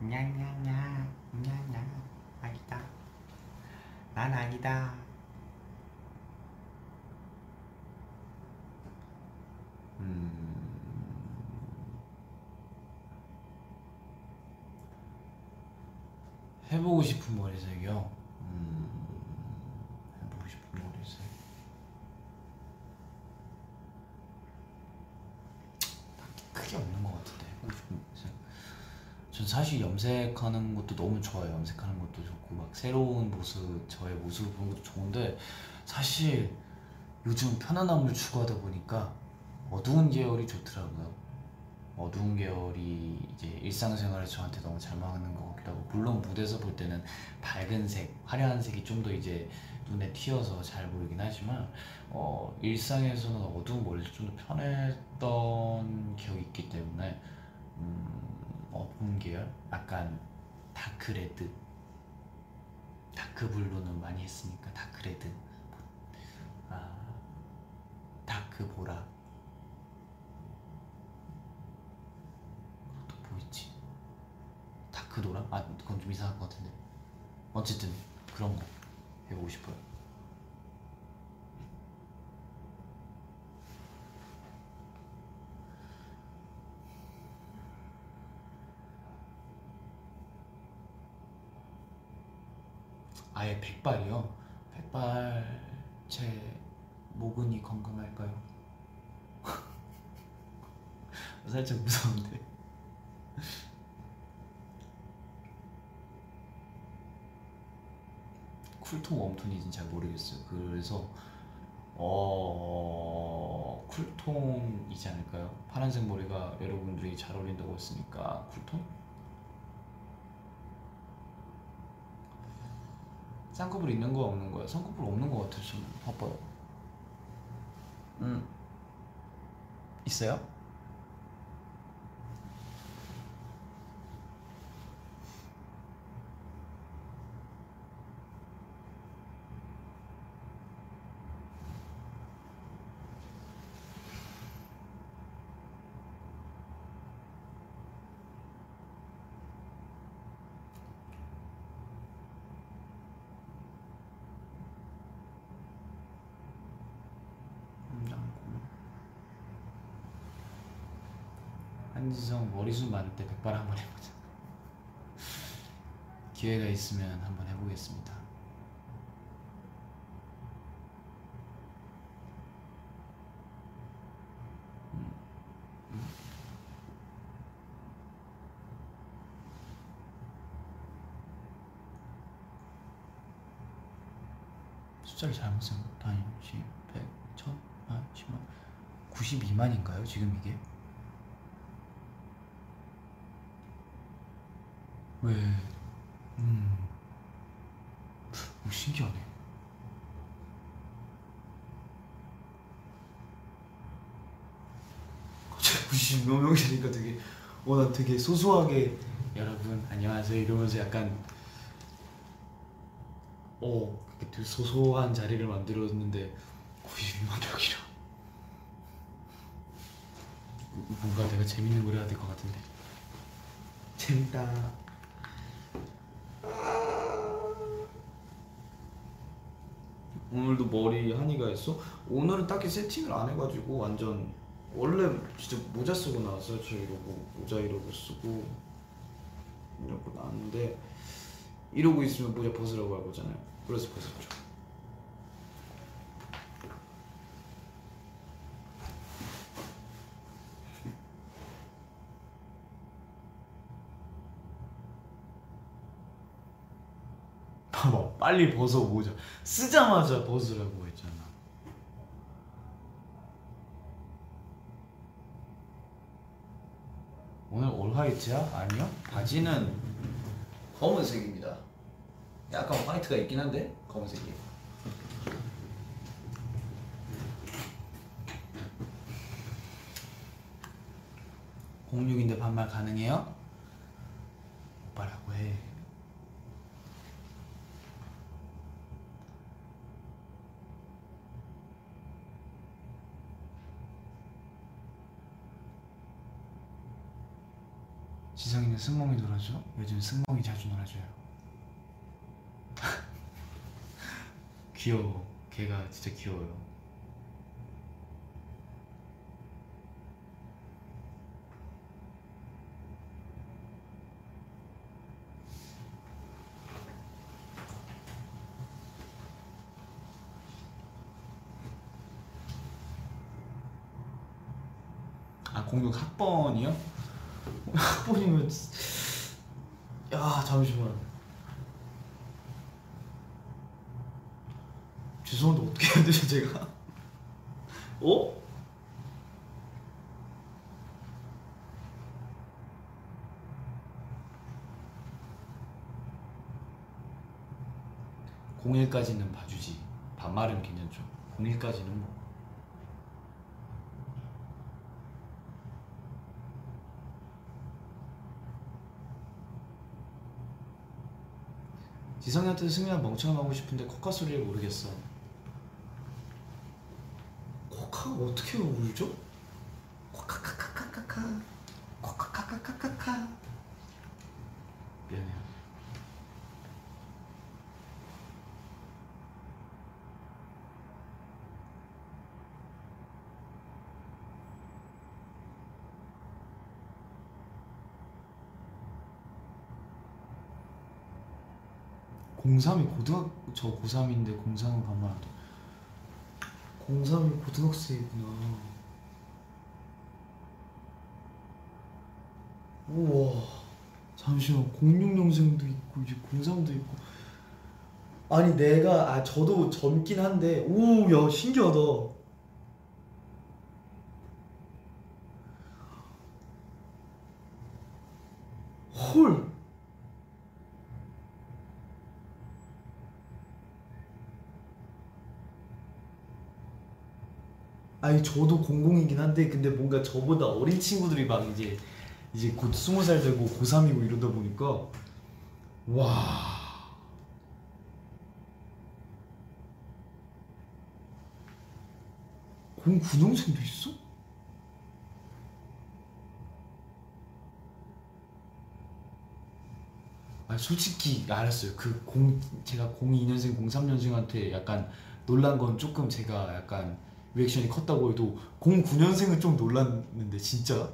A: 냐냐냐, 냐냐, 아기다. 난 아기다. 음. 해보고 싶은 머리색이요. 음, 해보고 싶은 머리색. 딱히 크게 없는 것 같은데 해보고 싶은 머리색. 전 사실 염색하는 것도 너무 좋아요. 염색하는 것도 좋고 막 새로운 모습, 저의 모습을 보는 것도 좋은데 사실 요즘 편안함을 추구하다 보니까 어두운 계열이 좋더라고요. 어두운 계열이 이제 일상생활에 저한테 너무 잘 맞는 것 같기도 하고 물론 무대에서 볼 때는 밝은 색, 화려한 색이 좀 더 이제 눈에 튀어서 잘 보이긴 하지만 어, 일상에서는 어두운 머리가 좀더 편했던 기억이 있기 때문에 음, 어두운 계열, 약간 다크레드, 다크블루는 많이 했으니까 다크레드, 아, 다크보라. 또뭐 있지? 다크노라? 아 그건 좀 이상할 것 같은데. 어쨌든 그런 거 해보고 싶어요 아예 백발이요? 백발 제 모근이 건강할까요? 살짝 무서운데 쿨톤 웜톤인지는 잘 모르겠어요. 그래서 어 쿨톤이지 않을까요? 파란색 머리가 여러분들이 잘 어울린다고 했으니까 쿨톤? 쌍꺼풀 있는 거 없는 거야? 쌍꺼풀 없는 거 같아서 좀 바빠요. 음 있어요? 음, 않고. 한지성 머리숱 많을 때 백발 한번 해보자. 기회가 있으면 한번 해보겠습니다. 숫자를 잘못 쓴 단, 10, 100, 1000, 만, 10만 92만인가요 지금 이게? 왜? 음. 오, 신기하네. 갑자기 90몇 명이니까 되게, 어, 난 되게 소소하게, 여러분, 안녕하세요. 이러면서 약간, 어, 되게 소소한 자리를 만들었는데, 92만 명이라. 뭔가 내가 재밌는 걸 해야 될 것 같은데. 재밌다. 오늘도 머리 한이가 했어? 오늘은 딱히 세팅을 안 해가지고 완전 원래 진짜 모자 쓰고 나왔어요. 저 이러고 모자 이러고 쓰고 이러고 나왔는데 이러고 있으면 모자 벗으라고 할 거잖아요. 그래서 벗었죠. 봐봐 빨리 벗어보자. 쓰자마자 벗으라고 했잖아. 오늘 올 화이트야? 아니요 바지는 검은색입니다. 약간 화이트가 있긴 한데 검은색이에요 06인데 반말 가능해요? 오빠라고 해 지성이는 승몽이 놀아줘? 요즘 승몽이 자주 놀아줘요. 귀여워. 걔가 진짜 귀여워요. 아, 공동 학번이요? 학번이면 야 잠시만 죄송한데 어떻게 해야 되죠 제가? 어? 공일까지는 봐주지 반말은 괜찮죠 공일까지는 뭐 지성이한테 승리한 멍청하고 싶은데 코카 소리를 모르겠어. 코카가 어떻게 울죠? 코카카카카카카 코카카카카카카 미안해요. 고3이 고등학 저 고3인데 고3은 반말한다. 고3이 고등학생이구나. 우와. 잠시만 06년생도 있고 이제 고3도 있고. 아니 내가 아 저도 젊긴 한데 오 야 신기하다. 헐. 아니 저도 공공이긴 한데 근데 뭔가 저보다 어린 친구들이 막 이제 이제 곧 스무 살 되고 고3이고 이러다 보니까 와. 공 군용생도 있어? 아 솔직히 알았어요. 그 공 제가 02년생 03년생한테 약간 놀란 건 조금 제가 약간 리액션이 컸다고 해도 09년생은 좀 놀랐는데 진짜.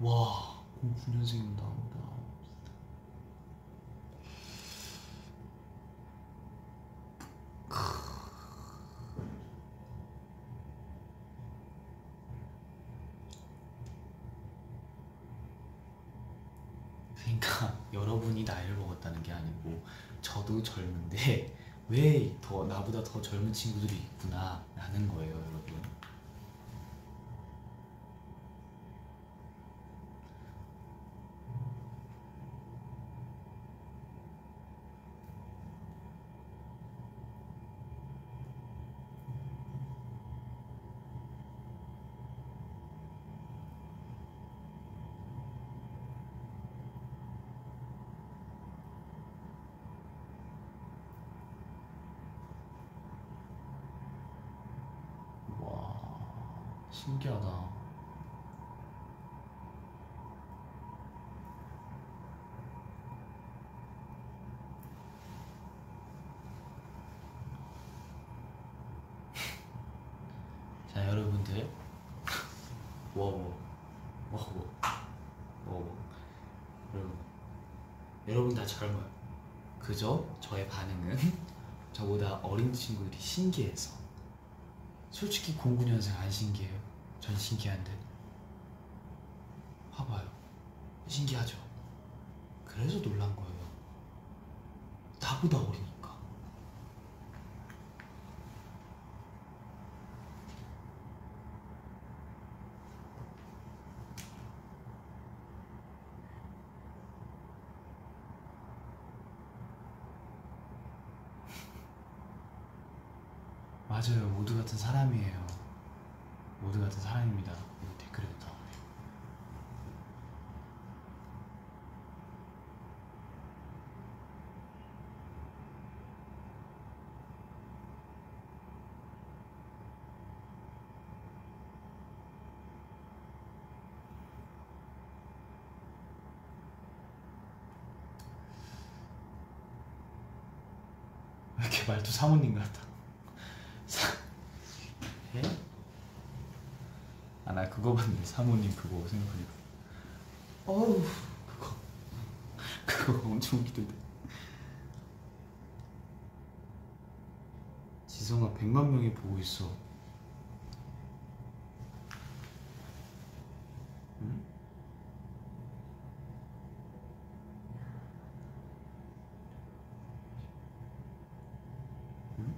A: 와 09년생입니다. 그러니까 여러분이 나이를 먹었다는 게 아니고 저도 젊은데 왜 더 나보다 더 젊은 친구들이 있구나 라는 거예요 여러분 와 신기하다 자 여러분들 워워 워워 워워 여러분 여러분 다 젊어요 그저 저의 반응은 저보다 어린 친구들이 신기해서 솔직히 09년생 안 신기해요? 전 신기한데 봐봐요 신기하죠? 그래서 놀란 거예요 나보다 어리니까 맞아요 모두 같은 사람이에요. 모두 같은 사람입니다. 댓글에도 나오네요. 왜 이렇게 말투 사모님 같아 사... 예? 아나 그거 봤는데 사모님 그거 생각하니까. 어우 그거. 그거 엄청 웃기던데. 지성아 100만 명이 보고 있어 응?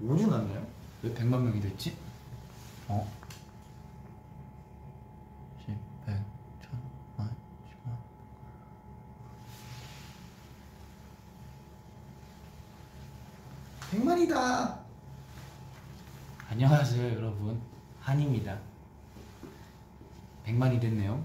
A: 오류 났나요? 왜 100만 명이 됐지? 어? 10, 100, 1000, 만, 10만 백만이다 안녕하세요 여러분 한입니다. 100만이 됐네요.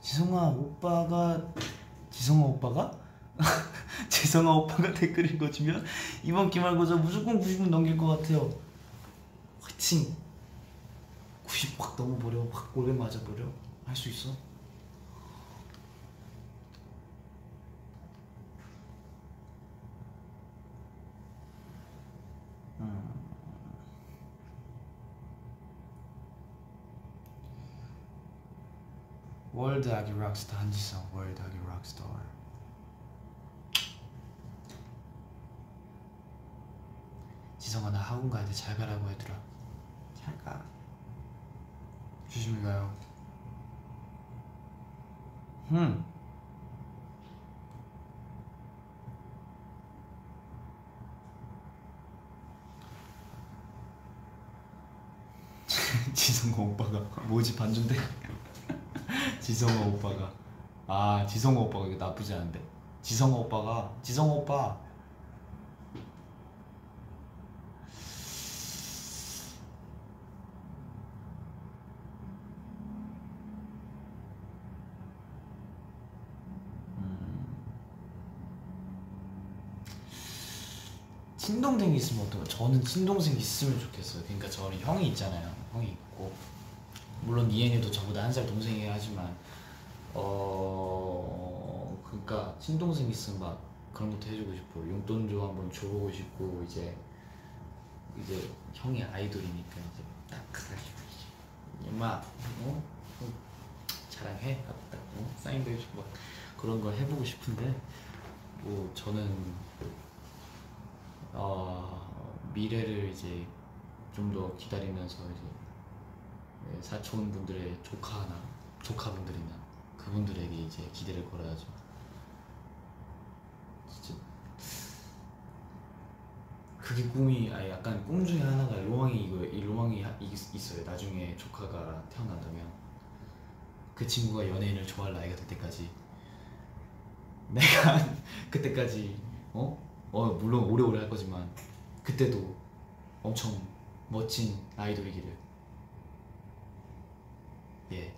A: 지성아 오빠가 지성아 오빠가? 지성아 오빠가 댓글 읽어주면 이번 기말고사 무조건 90분 넘길 것 같아요. 화이팅! 90 확 넘어버려. 확 골에 맞아버려. 할 수 있어 world 아기 락스타 한지성 world 아기 락스타 지성아 나 학원 가야 돼. 잘 가라고 얘들아. 잘가. 조심히 가요. 흠. 지성아 오빠가 뭐지 반전돼 지성아 오빠가 아 지성아 오빠가 이거 나쁘지 않은데 지성아 오빠가 지성아 오빠 친동생이 있으면 어떨까? 저는 친동생 있으면 좋겠어요. 그러니까 저는 형이 있잖아요. 형이 있고 물론 이행이도 저보다 한 살 동생이긴 하지만 어 그러니까 친동생 있으면 막 그런 것도 해주고 싶고 용돈 좀 한번 줘보고 싶고 이제 이제 형이 아이돌이니까 이제 딱 가가지고 이제 엄마 어? 어, 자랑해 딱 어? 사인도 해주고 막 그런 걸 해보고 싶은데 뭐 저는 어, 미래를 이제 좀 더 기다리면서 이제 네, 사촌 분들의 조카나 조카분들이나 그분들에게 이제 기대를 걸어야죠. 진짜 그게 꿈이 아 약간 꿈 중에 하나가 로망이 이거 이 로망이 있어요. 나중에 조카가 태어난다면 그 친구가 연예인을 좋아할 나이가 될 때까지 내가 그때까지 어? 어 물론 오래오래 할 거지만 그때도 엄청 멋진 아이돌이기를 예.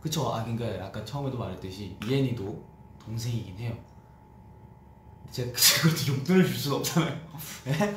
A: 그쵸. 아, 그러니까 아까 처음에도 말했듯이 이엔이도 동생이긴 해요. 제가 그것도 용돈을 줄 수는 없잖아요. 예?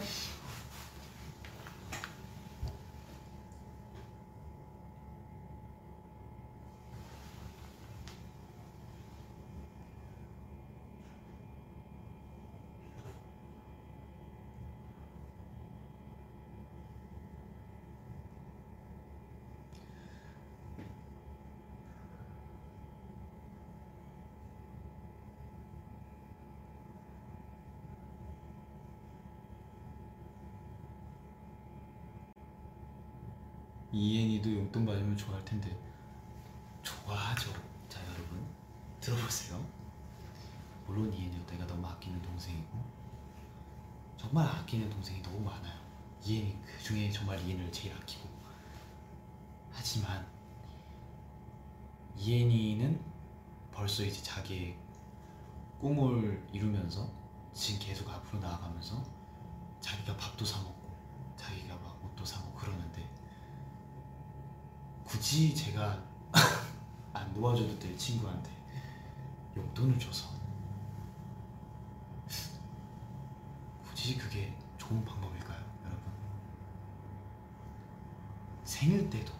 A: 이엔이도 용돈 받으면 좋아할 텐데 좋아하죠. 자 여러분 들어보세요. 물론 이엔이도 내가 너무 아끼는 동생이고 정말 아끼는 동생이 너무 많아요. 이엔이 그 중에 정말 이엔을 제일 아끼고 하지만 이엔이는 벌써 이제 자기의 꿈을 이루면서 지금 계속 앞으로 나아가면서 자기가 밥도 사 먹고 굳이 제가 안 도와줘도 될 친구한테 용돈을 줘서 굳이 그게 좋은 방법일까요, 여러분? 생일 때도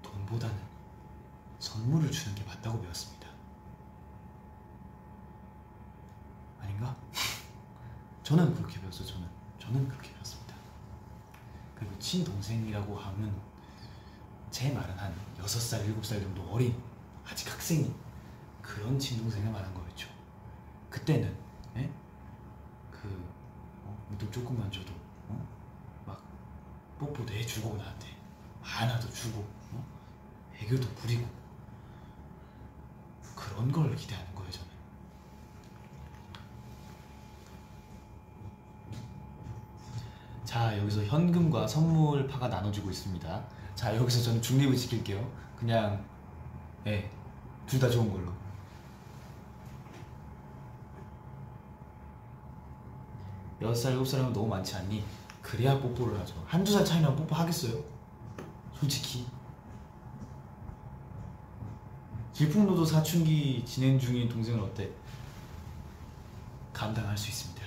A: 돈보다는 선물을 주는 게 맞다고 배웠습니다. 아닌가? 저는 그렇게 배웠어요. 저는 저는 그렇게 배웠습니다. 그리고 친동생이라고 하면 제 말은 한 6살, 7살 정도 어린 아직 학생인 그런 친동생을 말한 거였죠. 그때는 예? 그 어, 무릎 조금만 줘도 어? 막 뽀뽀도 해주고 나한테 안아도 주고 어? 애교도 부리고 그런 걸 기대하는 거예요 저는. 자 여기서 현금과 선물파가 나눠지고 있습니다. 자 여기서 저는 중립을 지킬게요. 그냥 예, 둘 다 좋은 걸로. 여섯 살 일곱 살이면 너무 많지 않니? 그래야 뽀뽀를 하죠. 한두 살 차이나 뽀뽀 하겠어요? 솔직히. 질풍노도 사춘기 진행 중인 동생은 어때? 감당할 수 있습니다.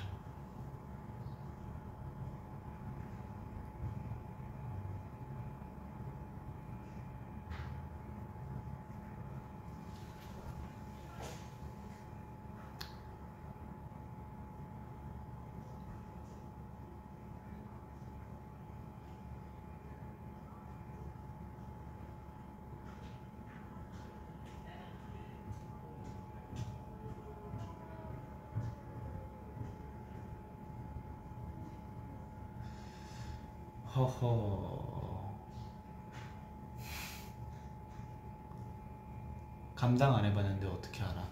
A: 허허. 감당 안 해봤는데 어떻게 알아?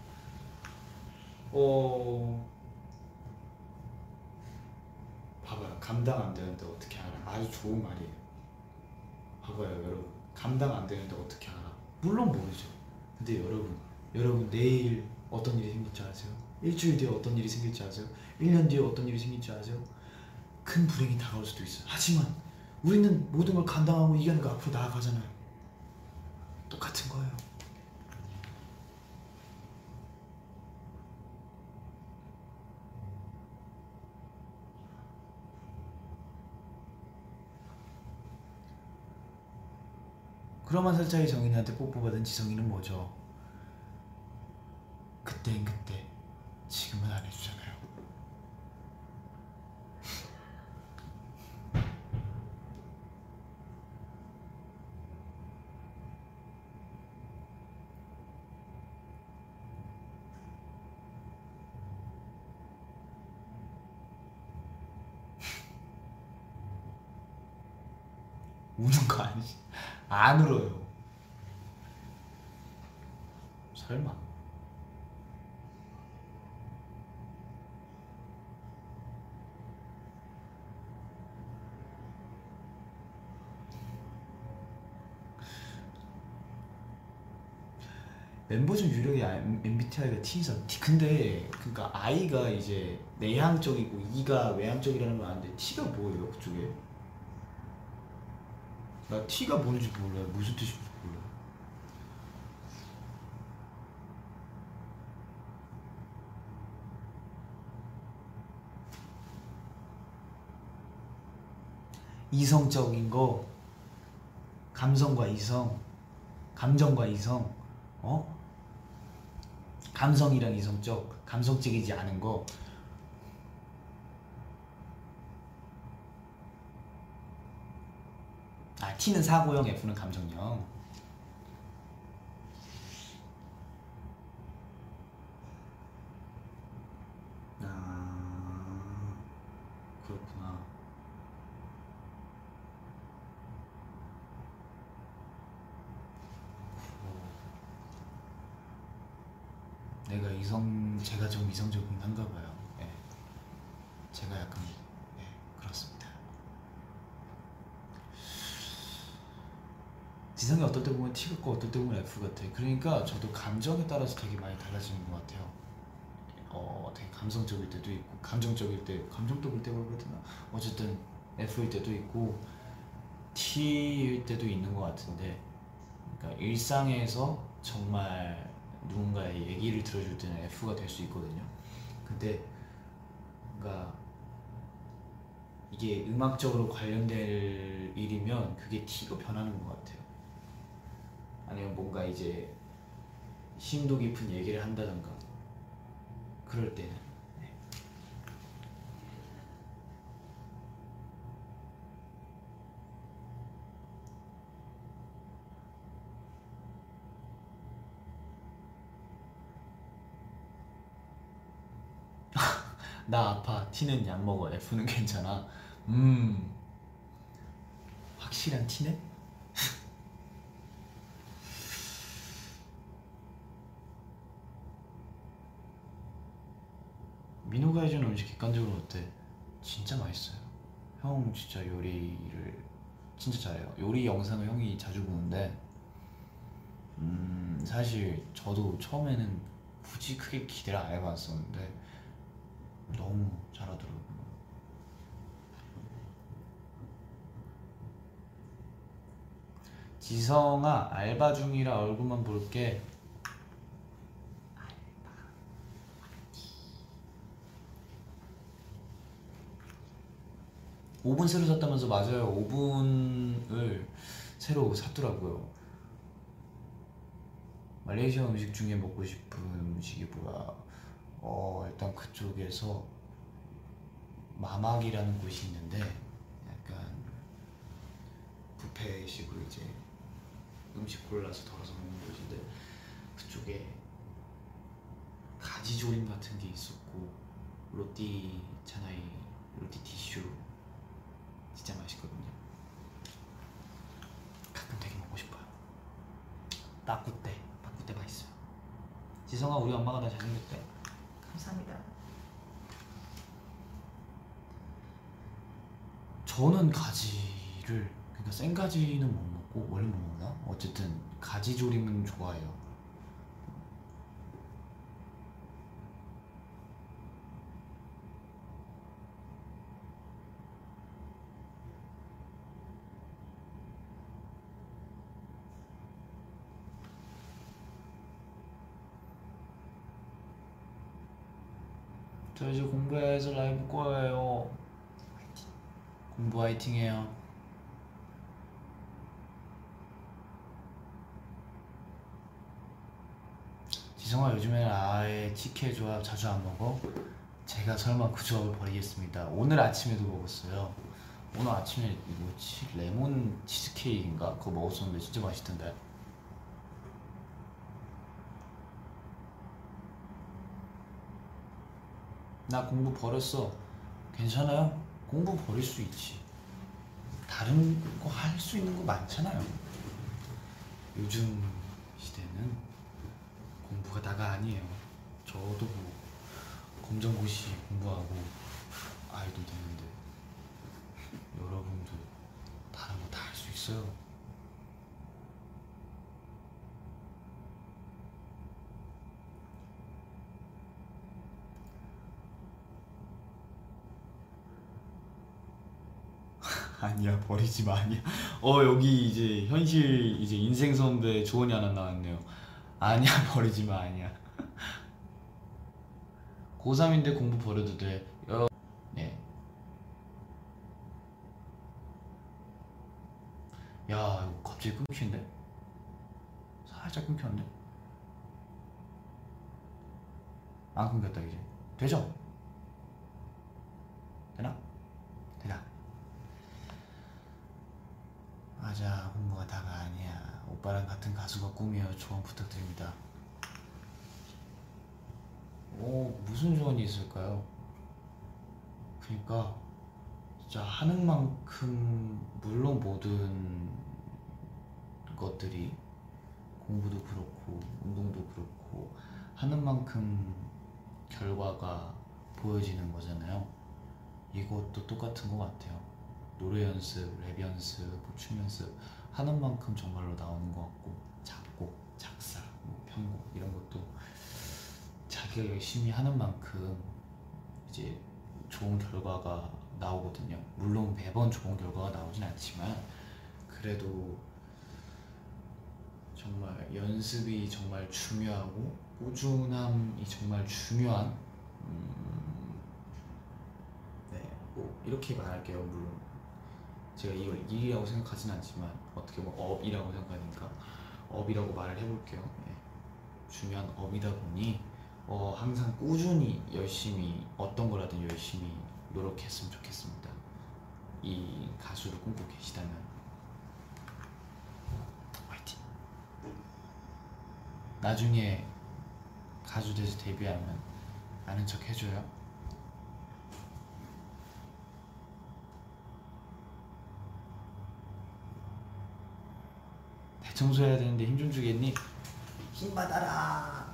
A: 어. 봐봐요. 감당 안 되는데 어떻게 알아? 아주 좋은 말이에요. 봐봐요, 여러분. 감당 안 되는데 어떻게 알아? 물론 모르죠. 근데 여러분, 여러분 내일 어떤 일이 생길지 아세요? 일주일 뒤에 어떤 일이 생길지 아세요? 1년 뒤에 어떤 일이 생길지 아세요? 큰 불행이 다가올 수도 있어요. 하지만 우리는 모든 걸 감당하고 이겨내고 앞으로 나아가잖아요. 똑같은 거예요. 그러한 살짝의 정인한테 뽀뽀받은 지성이는 뭐죠? 그땐 그때, 지금은 안 해주잖아요. 안 울어요. 설마. 멤버 중 유력의 MBTI가 T이서 T 근데 그러니까 I가 이제 내향적이고 E가 외향적이라는 건 아는데 T가 뭐예요 그쪽에? 나 T가 뭔지 몰라요. 무슨 뜻인지 몰라요. 이성적인 거, 감성과 이성, 감정과 이성, 어? 감성이랑 이성적, 감성적이지 않은 거, 아 T는 사고형, F는 감정형. 아 그렇구나. 내가 이성 제가 좀 이성적이긴 한가 봐요. 예. 제가 약간 예, 그렇습니다. 지성이 어떨 때 보면 T 같고 어떨 때 보면 F 같아. 그러니까 저도 감정에 따라서 되게 많이 달라지는 것 같아요. 어, 되게 감성적일 때도 있고 감정적일 때 감정적일 때가 그러나 어쨌든 F일 때도 있고 T일 때도 있는 것 같은데 그러니까 일상에서 정말 누군가의 얘기를 들어줄 때는 F가 될 수 있거든요. 근데 뭔가 이게 음악적으로 관련될 일이면 그게 T로 변하는 것 같아요. 아니면 뭔가 이제 심도 깊은 얘기를 한다던가 그럴 때는. 네. 나 아파. T는 약 먹어 F는 괜찮아? 음. 확실한 T네? 민호가 해주는 음식 객관적으로 어때? 진짜 맛있어요. 형 진짜 요리를 진짜 잘해요. 요리 영상을 형이 자주 보는데 음 사실 저도 처음에는 굳이 크게 기대를 안 해봤었는데 너무 잘하더라고요. 지성아 알바 중이라 얼굴만 볼게 5분 새로 샀다면서 맞아요. 5분을 새로 샀더라고요. 말레이시아 음식 중에 먹고 싶은 음식이 뭐야? 어 일단 그쪽에서 마막이라는 곳이 있는데 약간 뷔페식으로 이제 음식 골라서 덜어서 먹는 곳인데 그쪽에 가지조림 같은 게 있었고 로띠 차나이 로띠 티슈 진짜 맛있거든요. 가끔 되게 먹고 싶어요. 낙구떼, 낙구떼 맛있어요. 지성아 우리 엄마가 나 잘생겼대.
B: 감사합니다.
A: 저는 가지를 그러니까 생가지는 못 먹고 원래 못 먹나? 어쨌든 가지 조림은 좋아해요. 공부해서 라이브 꺼예요 공부 화이팅해요. 지성아 요즘에 아예 치킨 조합 자주 안 먹어? 제가 설마 그 조합을 버리겠습니다. 오늘 아침에도 먹었어요. 오늘 아침에 뭐지? 레몬 치즈케이크인가? 그거 먹었었는데 진짜 맛있던데. 나 공부 버렸어. 괜찮아요? 공부 버릴 수 있지. 다른 거 할 수 있는 거 많잖아요. 요즘 시대는 공부가 다가 아니에요. 저도 뭐 검정고시 공부하고 아이도 되는데 여러분도 다른 거 다 할 수 있어요. 아니야 버리지 마 아니야. 어 여기 이제 현실 이제 인생 선배 조언이 하나 나왔네요. 아니야 버리지 마 아니야. 고3인데 공부 버려도 돼. 여... 네. 야 이거 갑자기 끊기는데? 살짝 끊겼는데? 안 끊겼다 이제. 되죠? 되나? 맞아 공부가 다가 아니야. 오빠랑 같은 가수가 꿈이에요. 조언 부탁드립니다. 오 무슨 조언이 있을까요? 그니까 진짜 하는 만큼 물론 모든 것들이 공부도 그렇고 운동도 그렇고 하는 만큼 결과가 보여지는 거잖아요. 이것도 똑같은 것 같아요 노래 연습, 랩 연습, 뭐춤 연습 하는 만큼 정말로 나오는 것 같고 작곡, 작사, 뭐 편곡 이런 것도 자기가 열심히 하는 만큼 이제 좋은 결과가 나오거든요. 물론 매번 좋은 결과가 나오진 않지만 그래도 정말 연습이 정말 중요하고 꾸준함이 정말 중요한 음, 네, 뭐 이렇게 말할게요. 물론 제가 이걸 일이라고 생각하진 않지만 어떻게 보면 업이라고 생각하니까 업이라고 말을 해볼게요. 네. 중요한 업이다 보니 어, 항상 꾸준히 열심히 어떤 거라든 열심히 노력했으면 좋겠습니다. 이 가수를 꿈꾸고 계시다면 화이팅! 나중에 가수 돼서 데뷔하면 아는 척 해줘요. 청소해야 되는데 힘 좀 주겠니? 힘 받아라.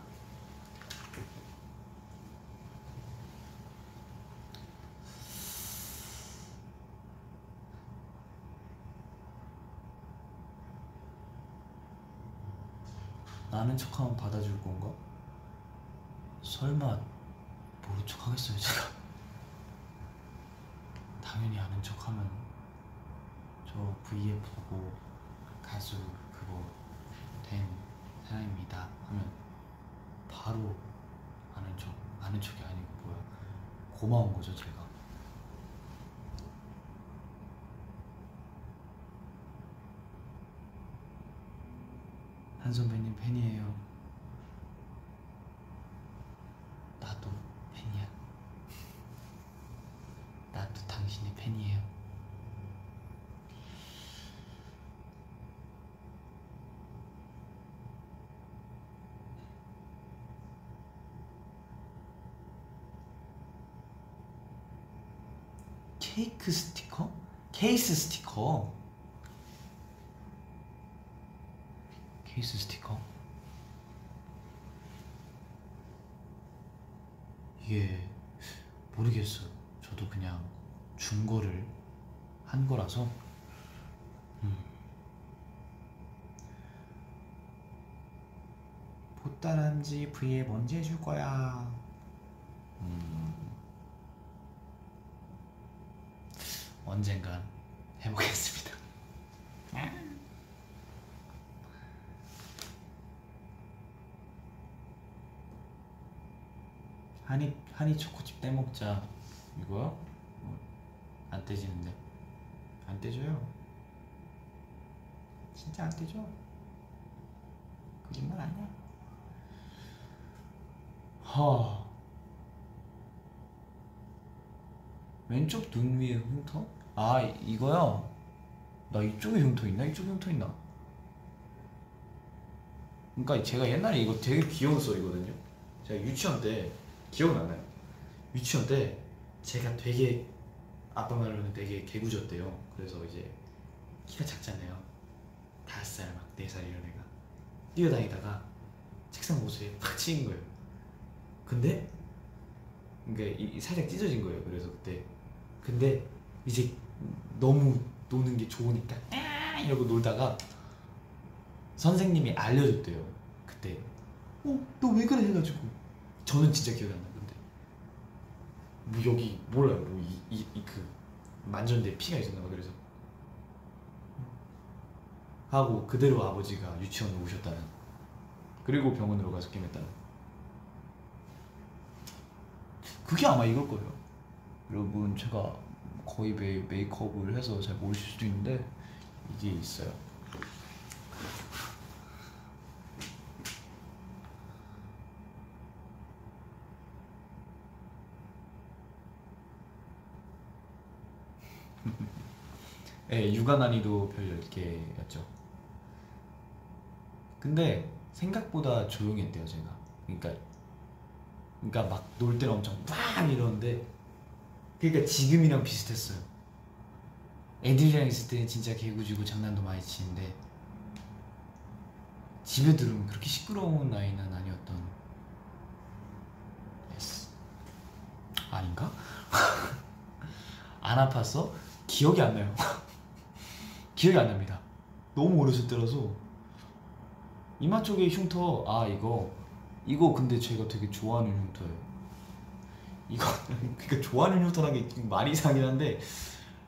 A: 아는 척하면 받아줄 건가? 설마 모른 척 하겠어요 제가 당연히 아는 척하면 저 V에 보고 가수 그거 된 사람입니다. 하면 바로 아는 척 아는 척이 아니고 뭐야. 고마운 거죠 제가. 한 선배님 팬이에요. 나도 팬이야. 나도 당신의 팬이에요. 케이크 스티커? 케이스 스티커. 케이스 스티커? 이게 모르겠어요. 저도 그냥 준 거를 한 거라서. 음. 보따란지 V에 뭔지 해줄 거야. 음. 언젠간 해보겠습니다. 한이 한이 초코칩 떼먹자 이거요? 어, 안 떼지는데 안 떼져요 진짜 안 떼져 거짓말 아니야 하. 왼쪽 눈 위에 흉터? 아 이거요? 나 이쪽에 흉터 있나? 이쪽에 흉터 있나? 그러니까 제가 옛날에 이거 되게 귀여운 썰이거든요. 제가 유치원 때 기억나나요? 유치원 때 제가 되게 아빠 말로는 되게 개구졌대요. 그래서 이제 키가 작잖아요. 다섯 살, 막 네 살 이런 애가 뛰어다니다가 책상 모서리에 팍 치인 거예요. 근데 그러니까 살짝 찢어진 거예요. 그래서 그때 근데 이제 너무 노는 게 좋으니까 아 이러고 놀다가 선생님이 알려줬대요. 그때 어 너 왜 그래 해가지고 저는 진짜 기억이 안 나. 근데 뭐 여기 몰라요. 뭐 이 이 그 만졌는데 피가 있었나 봐. 그래서 하고 그대로 아버지가 유치원에 오셨다는 그리고 병원으로 가서 깨맸다는 그게 아마 이걸 거예요 여러분 제가 거의 매일 메이크업을 해서 잘 모르실 수도 있는데 이게 있어요 네, 육아 난이도 별 10개였죠. 근데 생각보다 조용했대요, 제가. 그러니까 그러니까 막 놀 때는 엄청 막 이러는데 그러니까 지금이랑 비슷했어요. 애들이랑 있을 때는 진짜 개구지고 장난도 많이 치는데 집에 들으면 그렇게 시끄러운 나이는 아니었던. 아닌가? 안 아팠어? 기억이 안 나요. 기억이 안 납니다. 너무 어렸을 때라서 이마 쪽에 흉터 아 이거 이거 근데 제가 되게 좋아하는 흉터예요. 이거 그러니까 좋아하는 흉터라는 게 말이 이상하긴 한데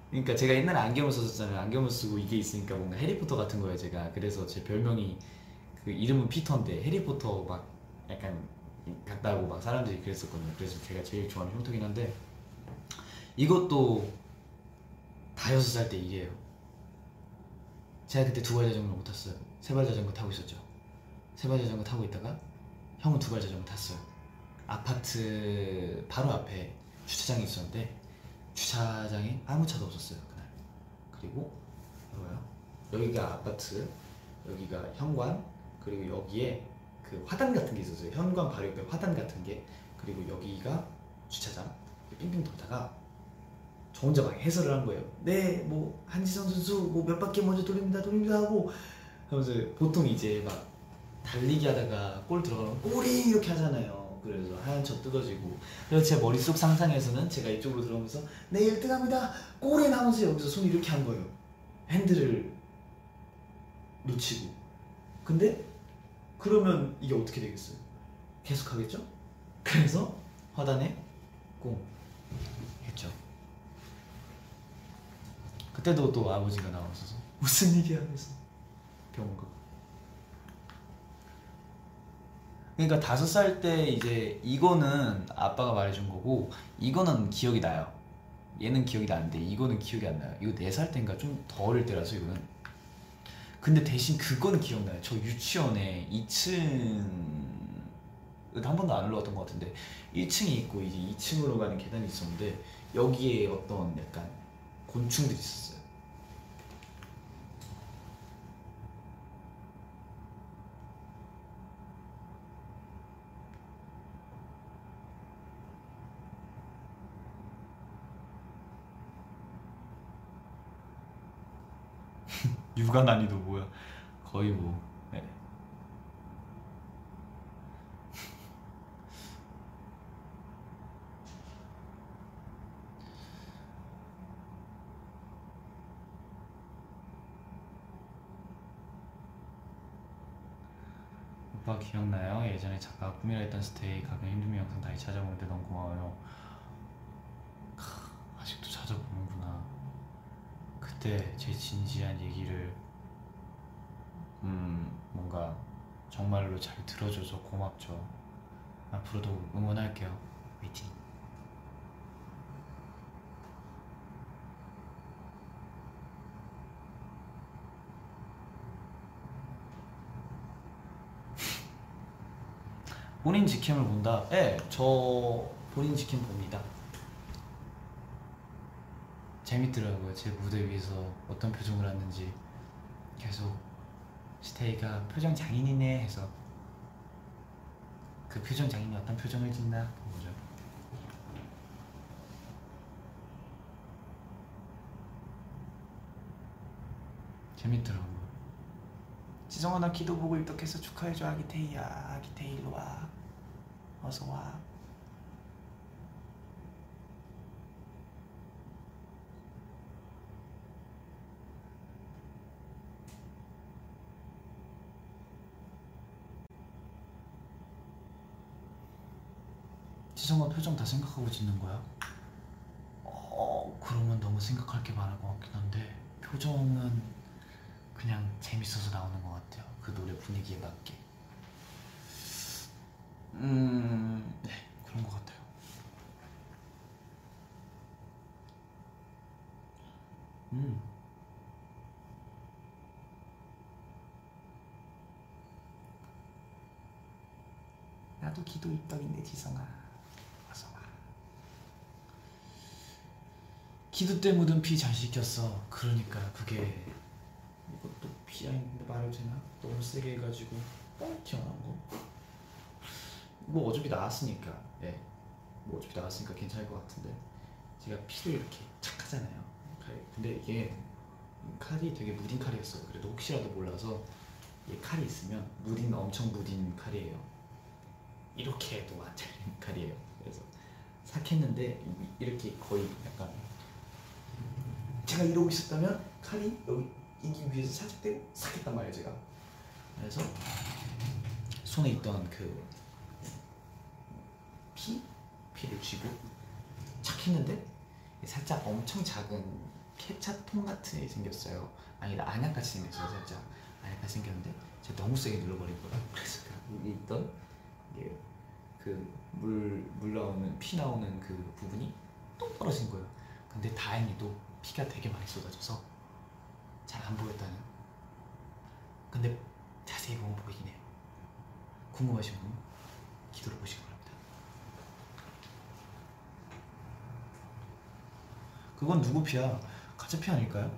A: 그러니까 제가 옛날에 안경을 썼었잖아요. 안경을 쓰고 이게 있으니까 뭔가 해리포터 같은 거예요. 제가 그래서 제 별명이 그 이름은 피터인데 해리포터 막 약간 같다고 막 사람들이 그랬었거든요. 그래서 제가 제일 좋아하는 흉터긴 한데 이것도 다여섯 살 때 일이에요. 제가 그때 두 발 자전거를 못 탔어요. 세 발 자전거 타고 있었죠. 세 발 자전거 타고 있다가 형은 두 발 자전거 탔어요. 아파트 바로 앞에 주차장이 있었는데 주차장에 아무 차도 없었어요 그날. 그리고 뭐야? 여기가 아파트, 여기가 현관, 그리고 여기에 그 화단 같은 게 있었어요. 현관 바로 옆에 화단 같은 게 그리고 여기가 주차장. 빙빙 돌다가 저 혼자 막 해설을 한 거예요. 네, 뭐 한지성 선수 뭐 몇 바퀴 먼저 돌립니다, 돌립니다 하고 하면서 보통 이제 막 달리기 하다가 골 들어가면 골이 이렇게 하잖아요. 그래서 하얀 저 뜯어지고 그래서 제 머릿속 상상에서는 제가 이쪽으로 들어오면서 네 1등합니다 골에 나오면서 여기서 손 이렇게 한 거예요. 핸들을 놓치고 근데 그러면 이게 어떻게 되겠어요? 계속 하겠죠? 그래서 화단에 꽁 했죠. 그때도 또 아버지가 나와서 무슨 그래서 병원 가고 그러니까 다섯 살 때 이제 이거는 아빠가 말해준 거고 이거는 기억이 나요. 얘는 기억이 나는데 이거는 기억이 안 나요. 이거 네 살 때인가 좀 더 어릴 때라서 이거는. 근데 대신 그거는 기억나요. 저 유치원에 2층 한 번도 안 올라갔던 것 같은데 1층이 있고 이제 2층으로 가는 계단이 있었는데 여기에 어떤 약간 곤충들이 있었어요 육아 난이도 뭐야 거의 뭐 네. 오빠 기억나요? 예전에 작가 꿈이라 했던 스테이 가끔 힘들면 영상 다시 찾아보는데 너무 고마워요 크, 아직도 찾아보는구나 그때 제 진지한 얘기를 음 뭔가 정말로 잘 들어줘서 고맙죠 앞으로도 응원할게요 화이팅 본인 직캠을 본다. 예, 저 본인 직캠 봅니다. 재밌더라고요. 제 무대 위에서 어떤 표정을 하는지 계속 스테이가 표정 장인이네 해서 그 표정 장인이 어떤 표정을 짓나 보죠. 재밌더라고요. 지성아 나 기도 보고 입덕해서 축하해줘 아기테이야 아기테이 일로 와 어서 와 지성아 표정 다 생각하고 짓는 거야? 어 그러면 너무 생각할 게 많을 것 같긴 한데 표정은 그냥 재밌어서 나오는 것 같아요. 그 노래 분위기에 맞게. 음, 네, 그런 것 같아요. 음. 나도 기도 입덕인데 지성아. 어서 와. 기도 때 묻은 피 잘 씻겼어. 그러니까 그게 이것도 피 아닌데 말해도 되나? 너무 세게 해가지고 뻥 튀어나온 거. 뭐 어차피 나왔으니까. 예. 뭐 어차피 나왔으니까 괜찮을 것 같은데 제가 피를 이렇게 착 하잖아요. 칼- 근데 이게 칼이 되게 무딘 칼이었어요. 그래도 혹시라도 몰라서 이 칼이 있으면 무딘 엄청 무딘 칼이에요. 이렇게 해도 안 잘리는 칼이에요. 그래서 삭했는데 이- 이렇게 거의 약간 제가 이러고 있었다면 칼이 여기 인기 위에서 살짝 떼고 삭했단 말이에요 제가. 그래서 손에 있던 그 피? 피를 쥐고 착 했는데 살짝 엄청 작은 케찹통 같은 게 생겼어요. 아니 안약같이 생겼어요 살짝 안약같이 생겼는데 제가 너무 세게 눌러버린 거라 그래서 그 여기 있던 이게 그물 물 나오는 피 나오는 그 부분이 똑 떨어진 거예요. 근데 다행히도 피가 되게 많이 쏟아져서 잘 안 보였다는. 근데 자세히 보면 보이긴 해요. 궁금하신 분 기도를 보시기 바랍니다. 그건 누구 피야? 가짜 피 아닐까요?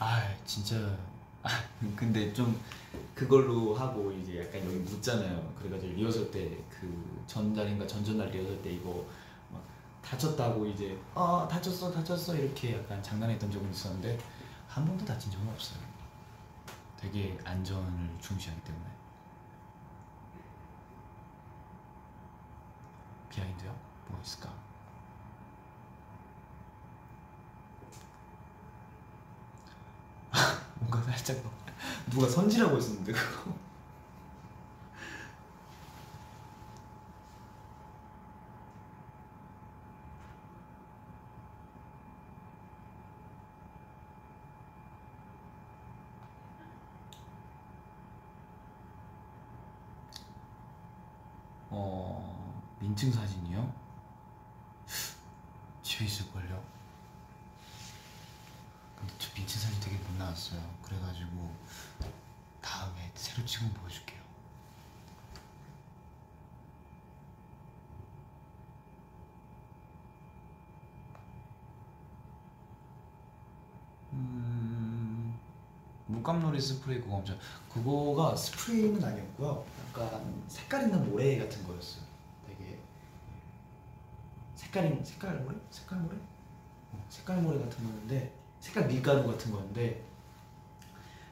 A: 아 진짜 아, 근데 좀 그걸로 하고 이제 약간 여기 묻잖아요 그래가지고 리허설 때 그 전날인가 전전날 리허설 때 이거 막 다쳤다고 이제 아 다쳤어 다쳤어 이렇게 약간 장난했던 적은 있었는데 한 번도 다친 적은 없어요 되게 안전을 중시하기 때문에 비하인드요? 뭐가 있을까? 뭔가 살짝 누가 선지라고 했었는데 그거 어 민증 사진이요? 집에 있을걸요? 근데 저 민증 사진 되게 못 나왔어요. 그래가지고 다음에 새로 찍으면 보여줄게요. 음, 물감놀이 스프레이 그거 엄청 그거가 스프레이는 아니었고요. 약간 색깔 있는 모래 같은 거였어요. 되게 색깔 있는 색깔 모래? 색깔 모래? 어, 색깔 모래 같은 거였는데 색깔 밀가루 같은 거였는데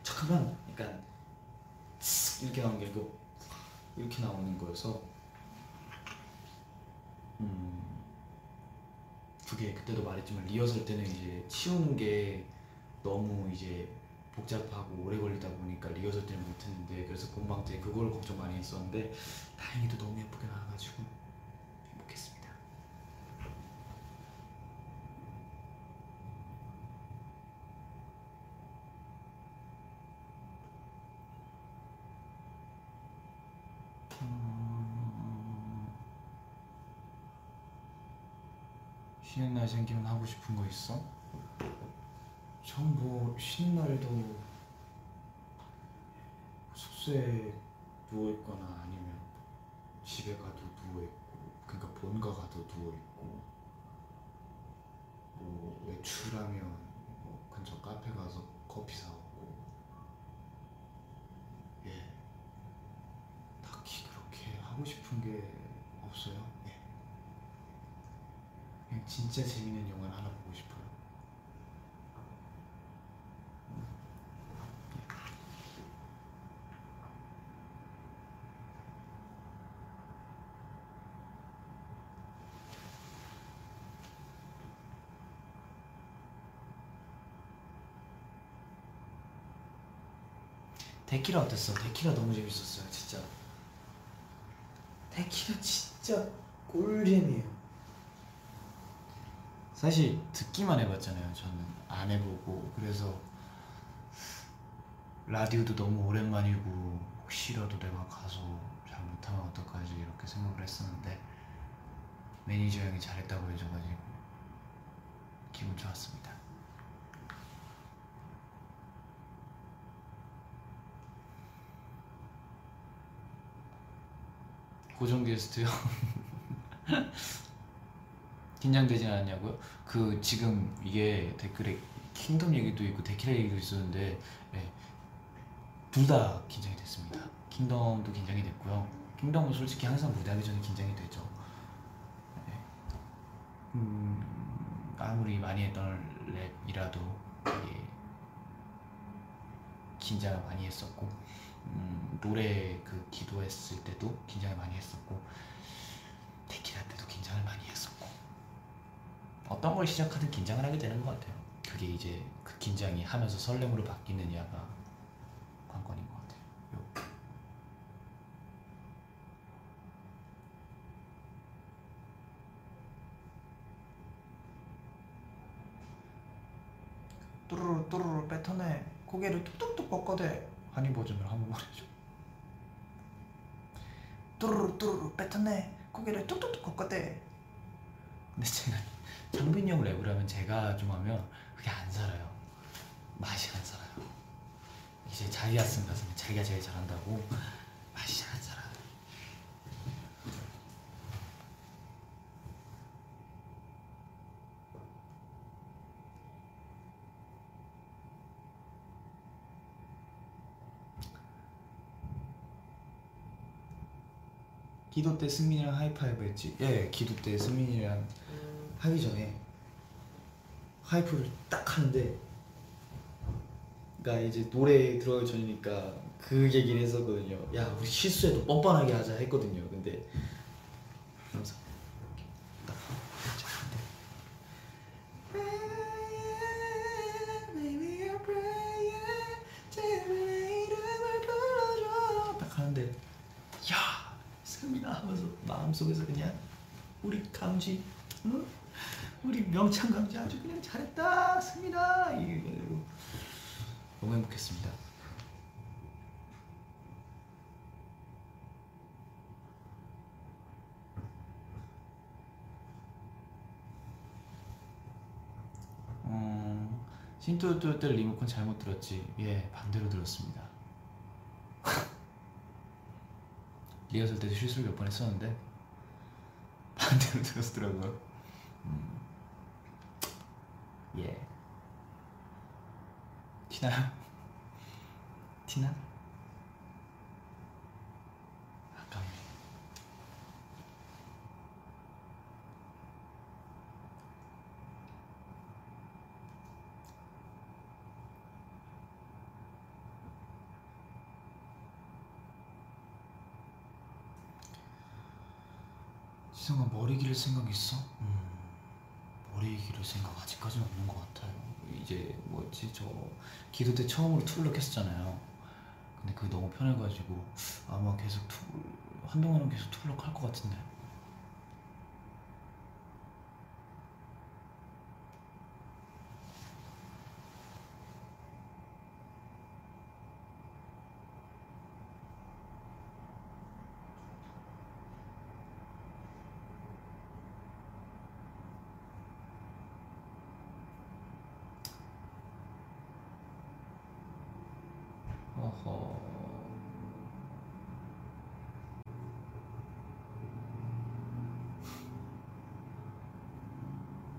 A: 잠깐만 약간 쓱 이렇게 나오는 게 아니고 이렇게 나오는 거여서 음 그게 그때도 말했지만 리허설 때는 이제 치우는 게 너무 이제 복잡하고 오래 걸리다 보니까 리허설 때는 못했는데 그래서 본방 때 그걸 걱정 많이 했었는데 다행히도 너무 예쁘게 나와가지고 행복했습니다. 쉬는 음. 날 생기면 하고 싶은 거 있어? 전 뭐 쉬는 날에도 숙소에 누워 있거나 아니면 집에 가도 누워 있고 그러니까 본가 가도 누워 있고 뭐 외출하면 뭐 근처 카페 가서 커피 사 먹고 예. 딱히 그렇게 하고 싶은 게 없어요. 예. 그냥 진짜 재밌는 영화를 하나 보고 싶어요 데키라 어땠어? 데키라 너무 재밌었어요 진짜. 데키라 진짜 꿀잼이에요. 사실 듣기만 해봤잖아요 저는. 안 해보고. 그래서 라디오도 너무 오랜만이고 혹시라도 내가 가서 잘 못하면 어떡하지? 이렇게 생각을 했었는데 매니저 형이 잘했다고 해줘가지고 기분 좋았습니다 고정 게스트요? 긴장되진 않냐고요? 그 지금 이게 댓글에 킹덤 얘기도 있고 데키라 얘기도 있었는데 네. 둘다 긴장이 됐습니다. 킹덤도 긴장이 됐고요. 킹덤은 솔직히 항상 무대하기 전에 긴장이 되죠. 네. 음, 아무리 많이 했던 랩이라도 긴장을 많이 했었고 음, 노래 그 기도했을 때도 긴장을 많이 했었고 데키라 때도 긴장을 많이 했었고 어떤 걸 시작하든 긴장을 하게 되는 것 같아요. 그게 이제 그 긴장이 하면서 설렘으로 바뀌느냐가 관건인 것 같아요. 요. 뚜루루 뚜루루 뱉어내 고개를 뚝뚝뚝 꺾어대 한이 버전으로 한번 말해줘. 뚜루루 뚜루루 뱉어내 고개를 뚝뚝뚝 꺾어대. 근데 제가 장빈이 형 랩을 하면 제가 좀 하면 그게 안 살아요. 맛이 안 살아요. 이제 자기가 쓴 가수는 자기가 제일 잘한다고 맛이 잘 안 살아요 기도 때 승민이랑 하이파이브 했지. 예 기도 때 승민이랑 하기 전에 하이프를 딱 하는데 그러니까 이제 노래 들어가기 전이니까 그 얘기를 했었거든요. 야 우리 실수해도 뻔뻔하게 하자 했거든요. 근데 그러면서 딱 딱 하는데 야 승민아 하면서 마음속에서 그냥 우리 감지 응? 우리 명창 감지 아주 그냥 잘했다 승민아 이래가지고 너무 행복했습니다 어, 신 뚜뚜뚜 리모컨 잘못 들었지 예 반대로 들었습니다 리허설 때도 실수를 몇 번 했었는데 반대로 들었더라고요. 음. 예. 티나요? 티나? 아깝네. 지성아 머리 기를 생각 있어? 음, 머리 기를 생각 아직까지는 없는 것 같아요. 이제 뭐지 저 기도 때 처음으로 투블럭 했었잖아요. 근데 그게 너무 편해가지고 아마 계속 투블 한동안은 계속 투블럭 할것 같은데. 어허.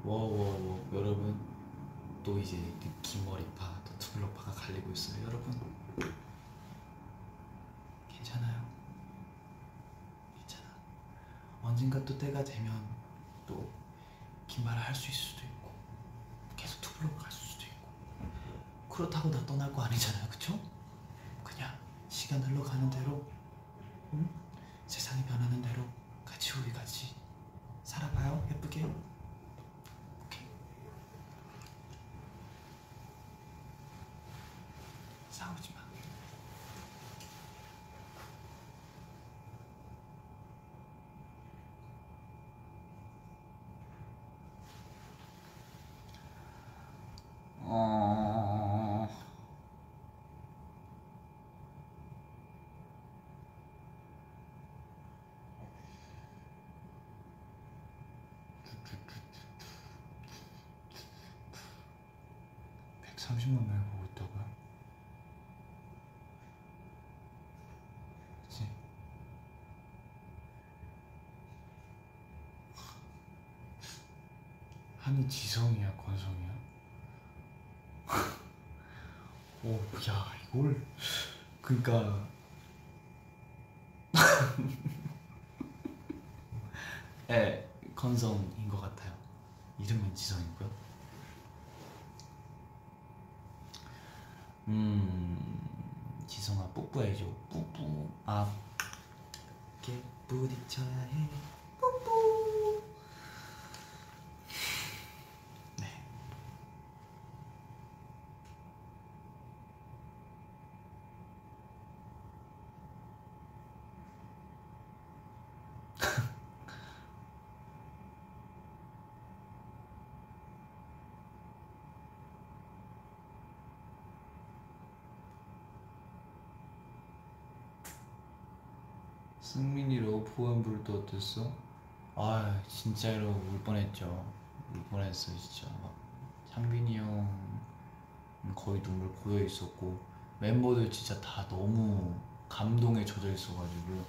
A: 워워워 여러분 또 이제 긴 머리파 또 투블럭파가 갈리고 있어요 여러분 괜찮아요 괜찮아 언젠가 또 때가 되면 또 긴 말을 할 수 있을 수도 있고 계속 투블럭 갈 수도 있고 그렇다고 나 떠날 거 아니잖아요. 그쵸? 그냥 시간 흘러가는 대로 응? 세상이 변하는 대로 같이 우리 같이 살아봐요. 예쁘게? 오케이. 싸우지 마 어... 130만 명이 보고 있다고요? 그치? 한이 지성이야 권성이야? 오, 야 이걸 그니까 예, 같아요. 이름은 지성이고요. 음, 지성아 뽀뽀해줘. 뽀뽀. 아, 이렇게 부딪혀야 해. 승민이 러브한 불도 어땠어? 아 진짜로 울 뻔했죠 울 뻔했어 진짜 막 창빈이 형 거의 눈물 고여 있었고 멤버들 진짜 다 너무 감동에 젖어 있어가지고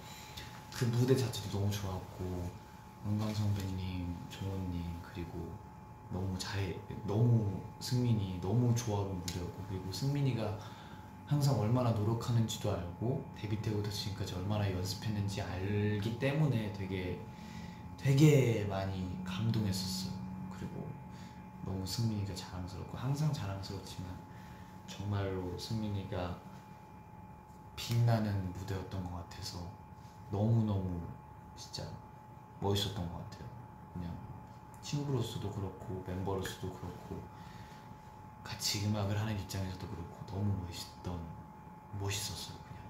A: 그 무대 자체도 너무 좋았고 은광 선배님, 정원님 그리고 너무 잘 너무 승민이 너무 좋아하는 무대였고 그리고 승민이가 항상 얼마나 노력하는지도 알고 데뷔 때부터 지금까지 얼마나 연습했는지 알기 때문에 되게 되게 많이 감동했었어요. 그리고 너무 승민이가 자랑스럽고 항상 자랑스럽지만 정말로 승민이가 빛나는 무대였던 것 같아서 너무너무 진짜 멋있었던 것 같아요. 그냥 친구로서도 그렇고 멤버로서도 그렇고 같이 음악을 하는 입장에서도 그렇고 너무 멋있던 멋있었어요 그냥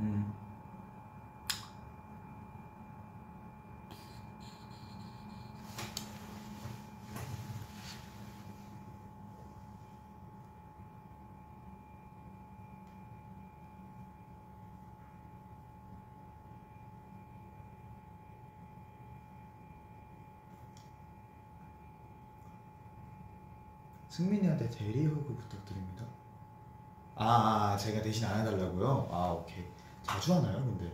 A: 음. 승민이한테 대리 허그 부탁드립니다. 아, 아, 제가 대신 안 해달라고요? 아, 오케이. 자주 하나요, 근데?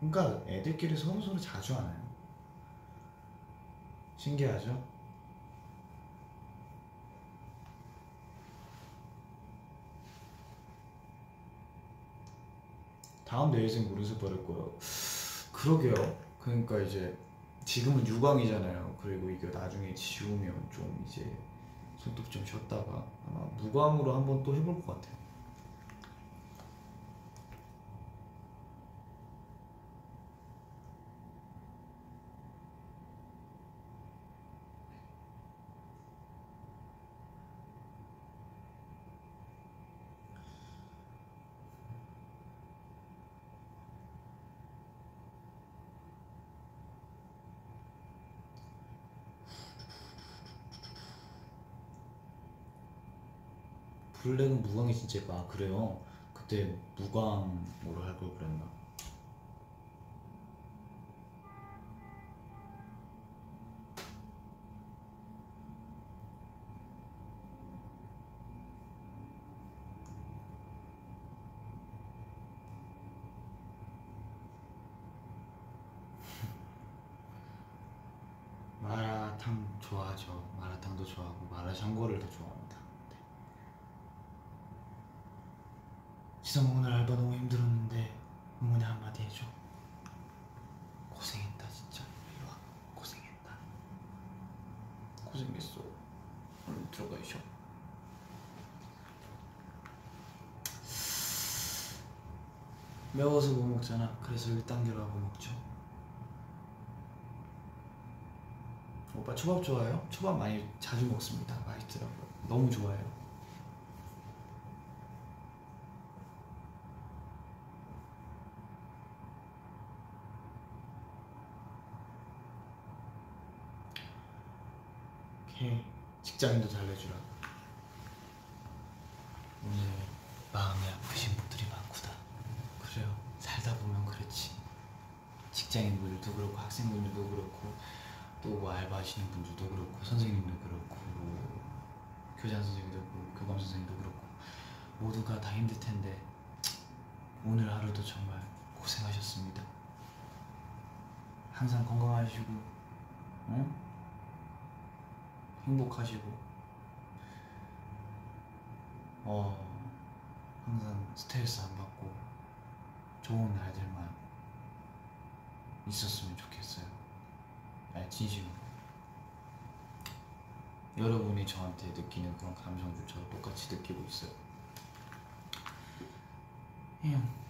A: 그러니까 애들끼리 서로 서로 자주 하나요? 신기하죠? 다음 내일생 무릎을 버릴 거요. 그러게요. 그러니까 이제 지금은 유광이잖아요. 그리고 이게 나중에 지우면 좀 이제 손톱 좀 쉬었다가 아마 무광으로 한번 또 해볼 것 같아요. 블랙은 무광이 진짜 예뻐. 아 그래요? 그때 무광으로 할 걸 그랬나? 마라탕 좋아하죠. 마라탕도 좋아하고 마라샹궈를 더 좋아합니다. 네. 지성 오늘 알바 너무 힘들었는데 응원의 한마디 해줘. 고생했다 진짜. 이리 와. 고생했다. 고생했어. 얼른 들어가 있어. 매워서 못 먹잖아. 그래서 1단계로 하고 먹죠. 오빠 초밥 좋아해요? 초밥 많이 자주 먹습니다. 맛있더라고요. 너무 좋아해요. 오케이. 직장인도 달래주라. 오늘 마음이 아프신 분들이 많구나. 그래요. 살다 보면 그렇지. 직장인분들도 그렇고 학생분들도 그렇고 또뭐 알바하시는 분들도 그렇고 선생님도 그렇고 뭐 교장 선생님도 그렇고 교감 선생님도 그렇고 모두가 다 힘들 텐데 오늘 하루도 정말 고생하셨습니다. 항상 건강하시고 응? 행복하시고 어 항상 스트레스 안 받고 좋은 날들만 있었으면 좋겠어요. 아, 진심으로. 여러분이 저한테 느끼는 그런 감정도 저도 똑같이 느끼고 있어요. 형.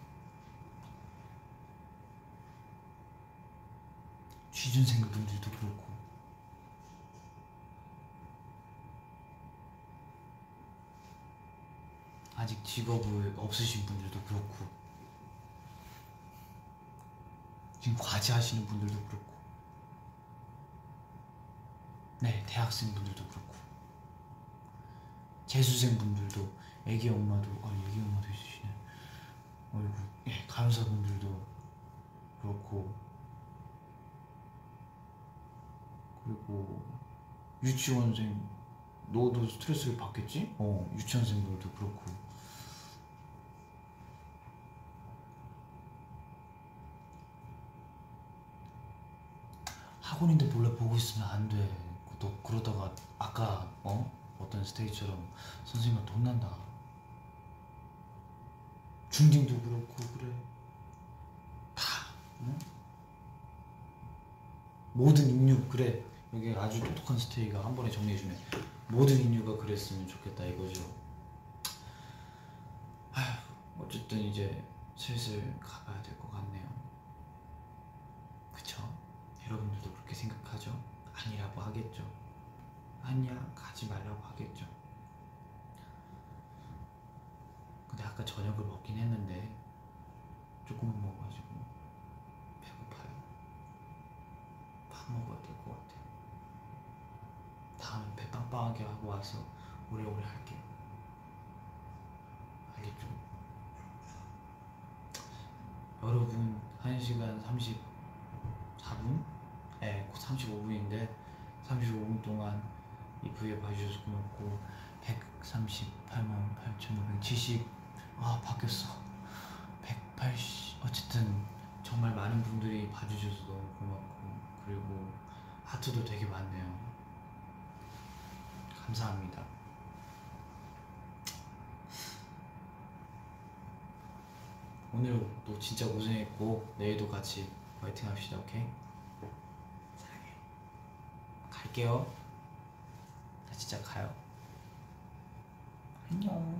A: 취준생 분들도 그렇고. 아직 직업을 없으신 분들도 그렇고. 지금 과제 하시는 분들도 그렇고. 네, 대학생 분들도 그렇고. 재수생 분들도 애기 엄마도 아 애기 엄마도 있으시네. 어이구, 예, 간호사분들도 그렇고 그리고 유치원생 너도 스트레스를 받겠지? 어, 유치원생들도 그렇고 학원인데 몰래 보고 있으면 안 돼. 너 그러다가 아까 어 어떤 스테이처럼 선생님한테 혼난다. 중딩도 그렇고 그래. 다 응? 모든 인류 그래. 여기 아주 똑똑한 스테이가 한 번에 정리해주네. 모든 인류가 그랬으면 좋겠다 이거죠. 아휴, 어쨌든 이제 슬슬 가봐야 될 것 같네요. 그쵸? 여러분들도 그렇게 생각하죠? 아니라고 하겠죠. 아니야, 가지 말라고 하겠죠. 근데 아까 저녁을 먹긴 했는데 조금만 먹어가지고 배고파요. 밥 먹어야. 다음엔 배 빵빵하게 하고 와서 오래오래 할게요. 알겠죠? 여러분 1시간 34분? 네, 35분인데 35분 동안 이 브이앱 봐주셔서 고맙고 138만 8,570 아 바뀌었어 180 어쨌든 정말 많은 분들이 봐주셔서 너무 고맙고 그리고 하트도 되게 많네요 감사합니다. 오늘도 진짜 고생했고 내일도 같이 화이팅 합시다 오케이? 사랑해. 갈게요. 나 진짜 가요. 안녕.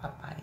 A: 빠빠이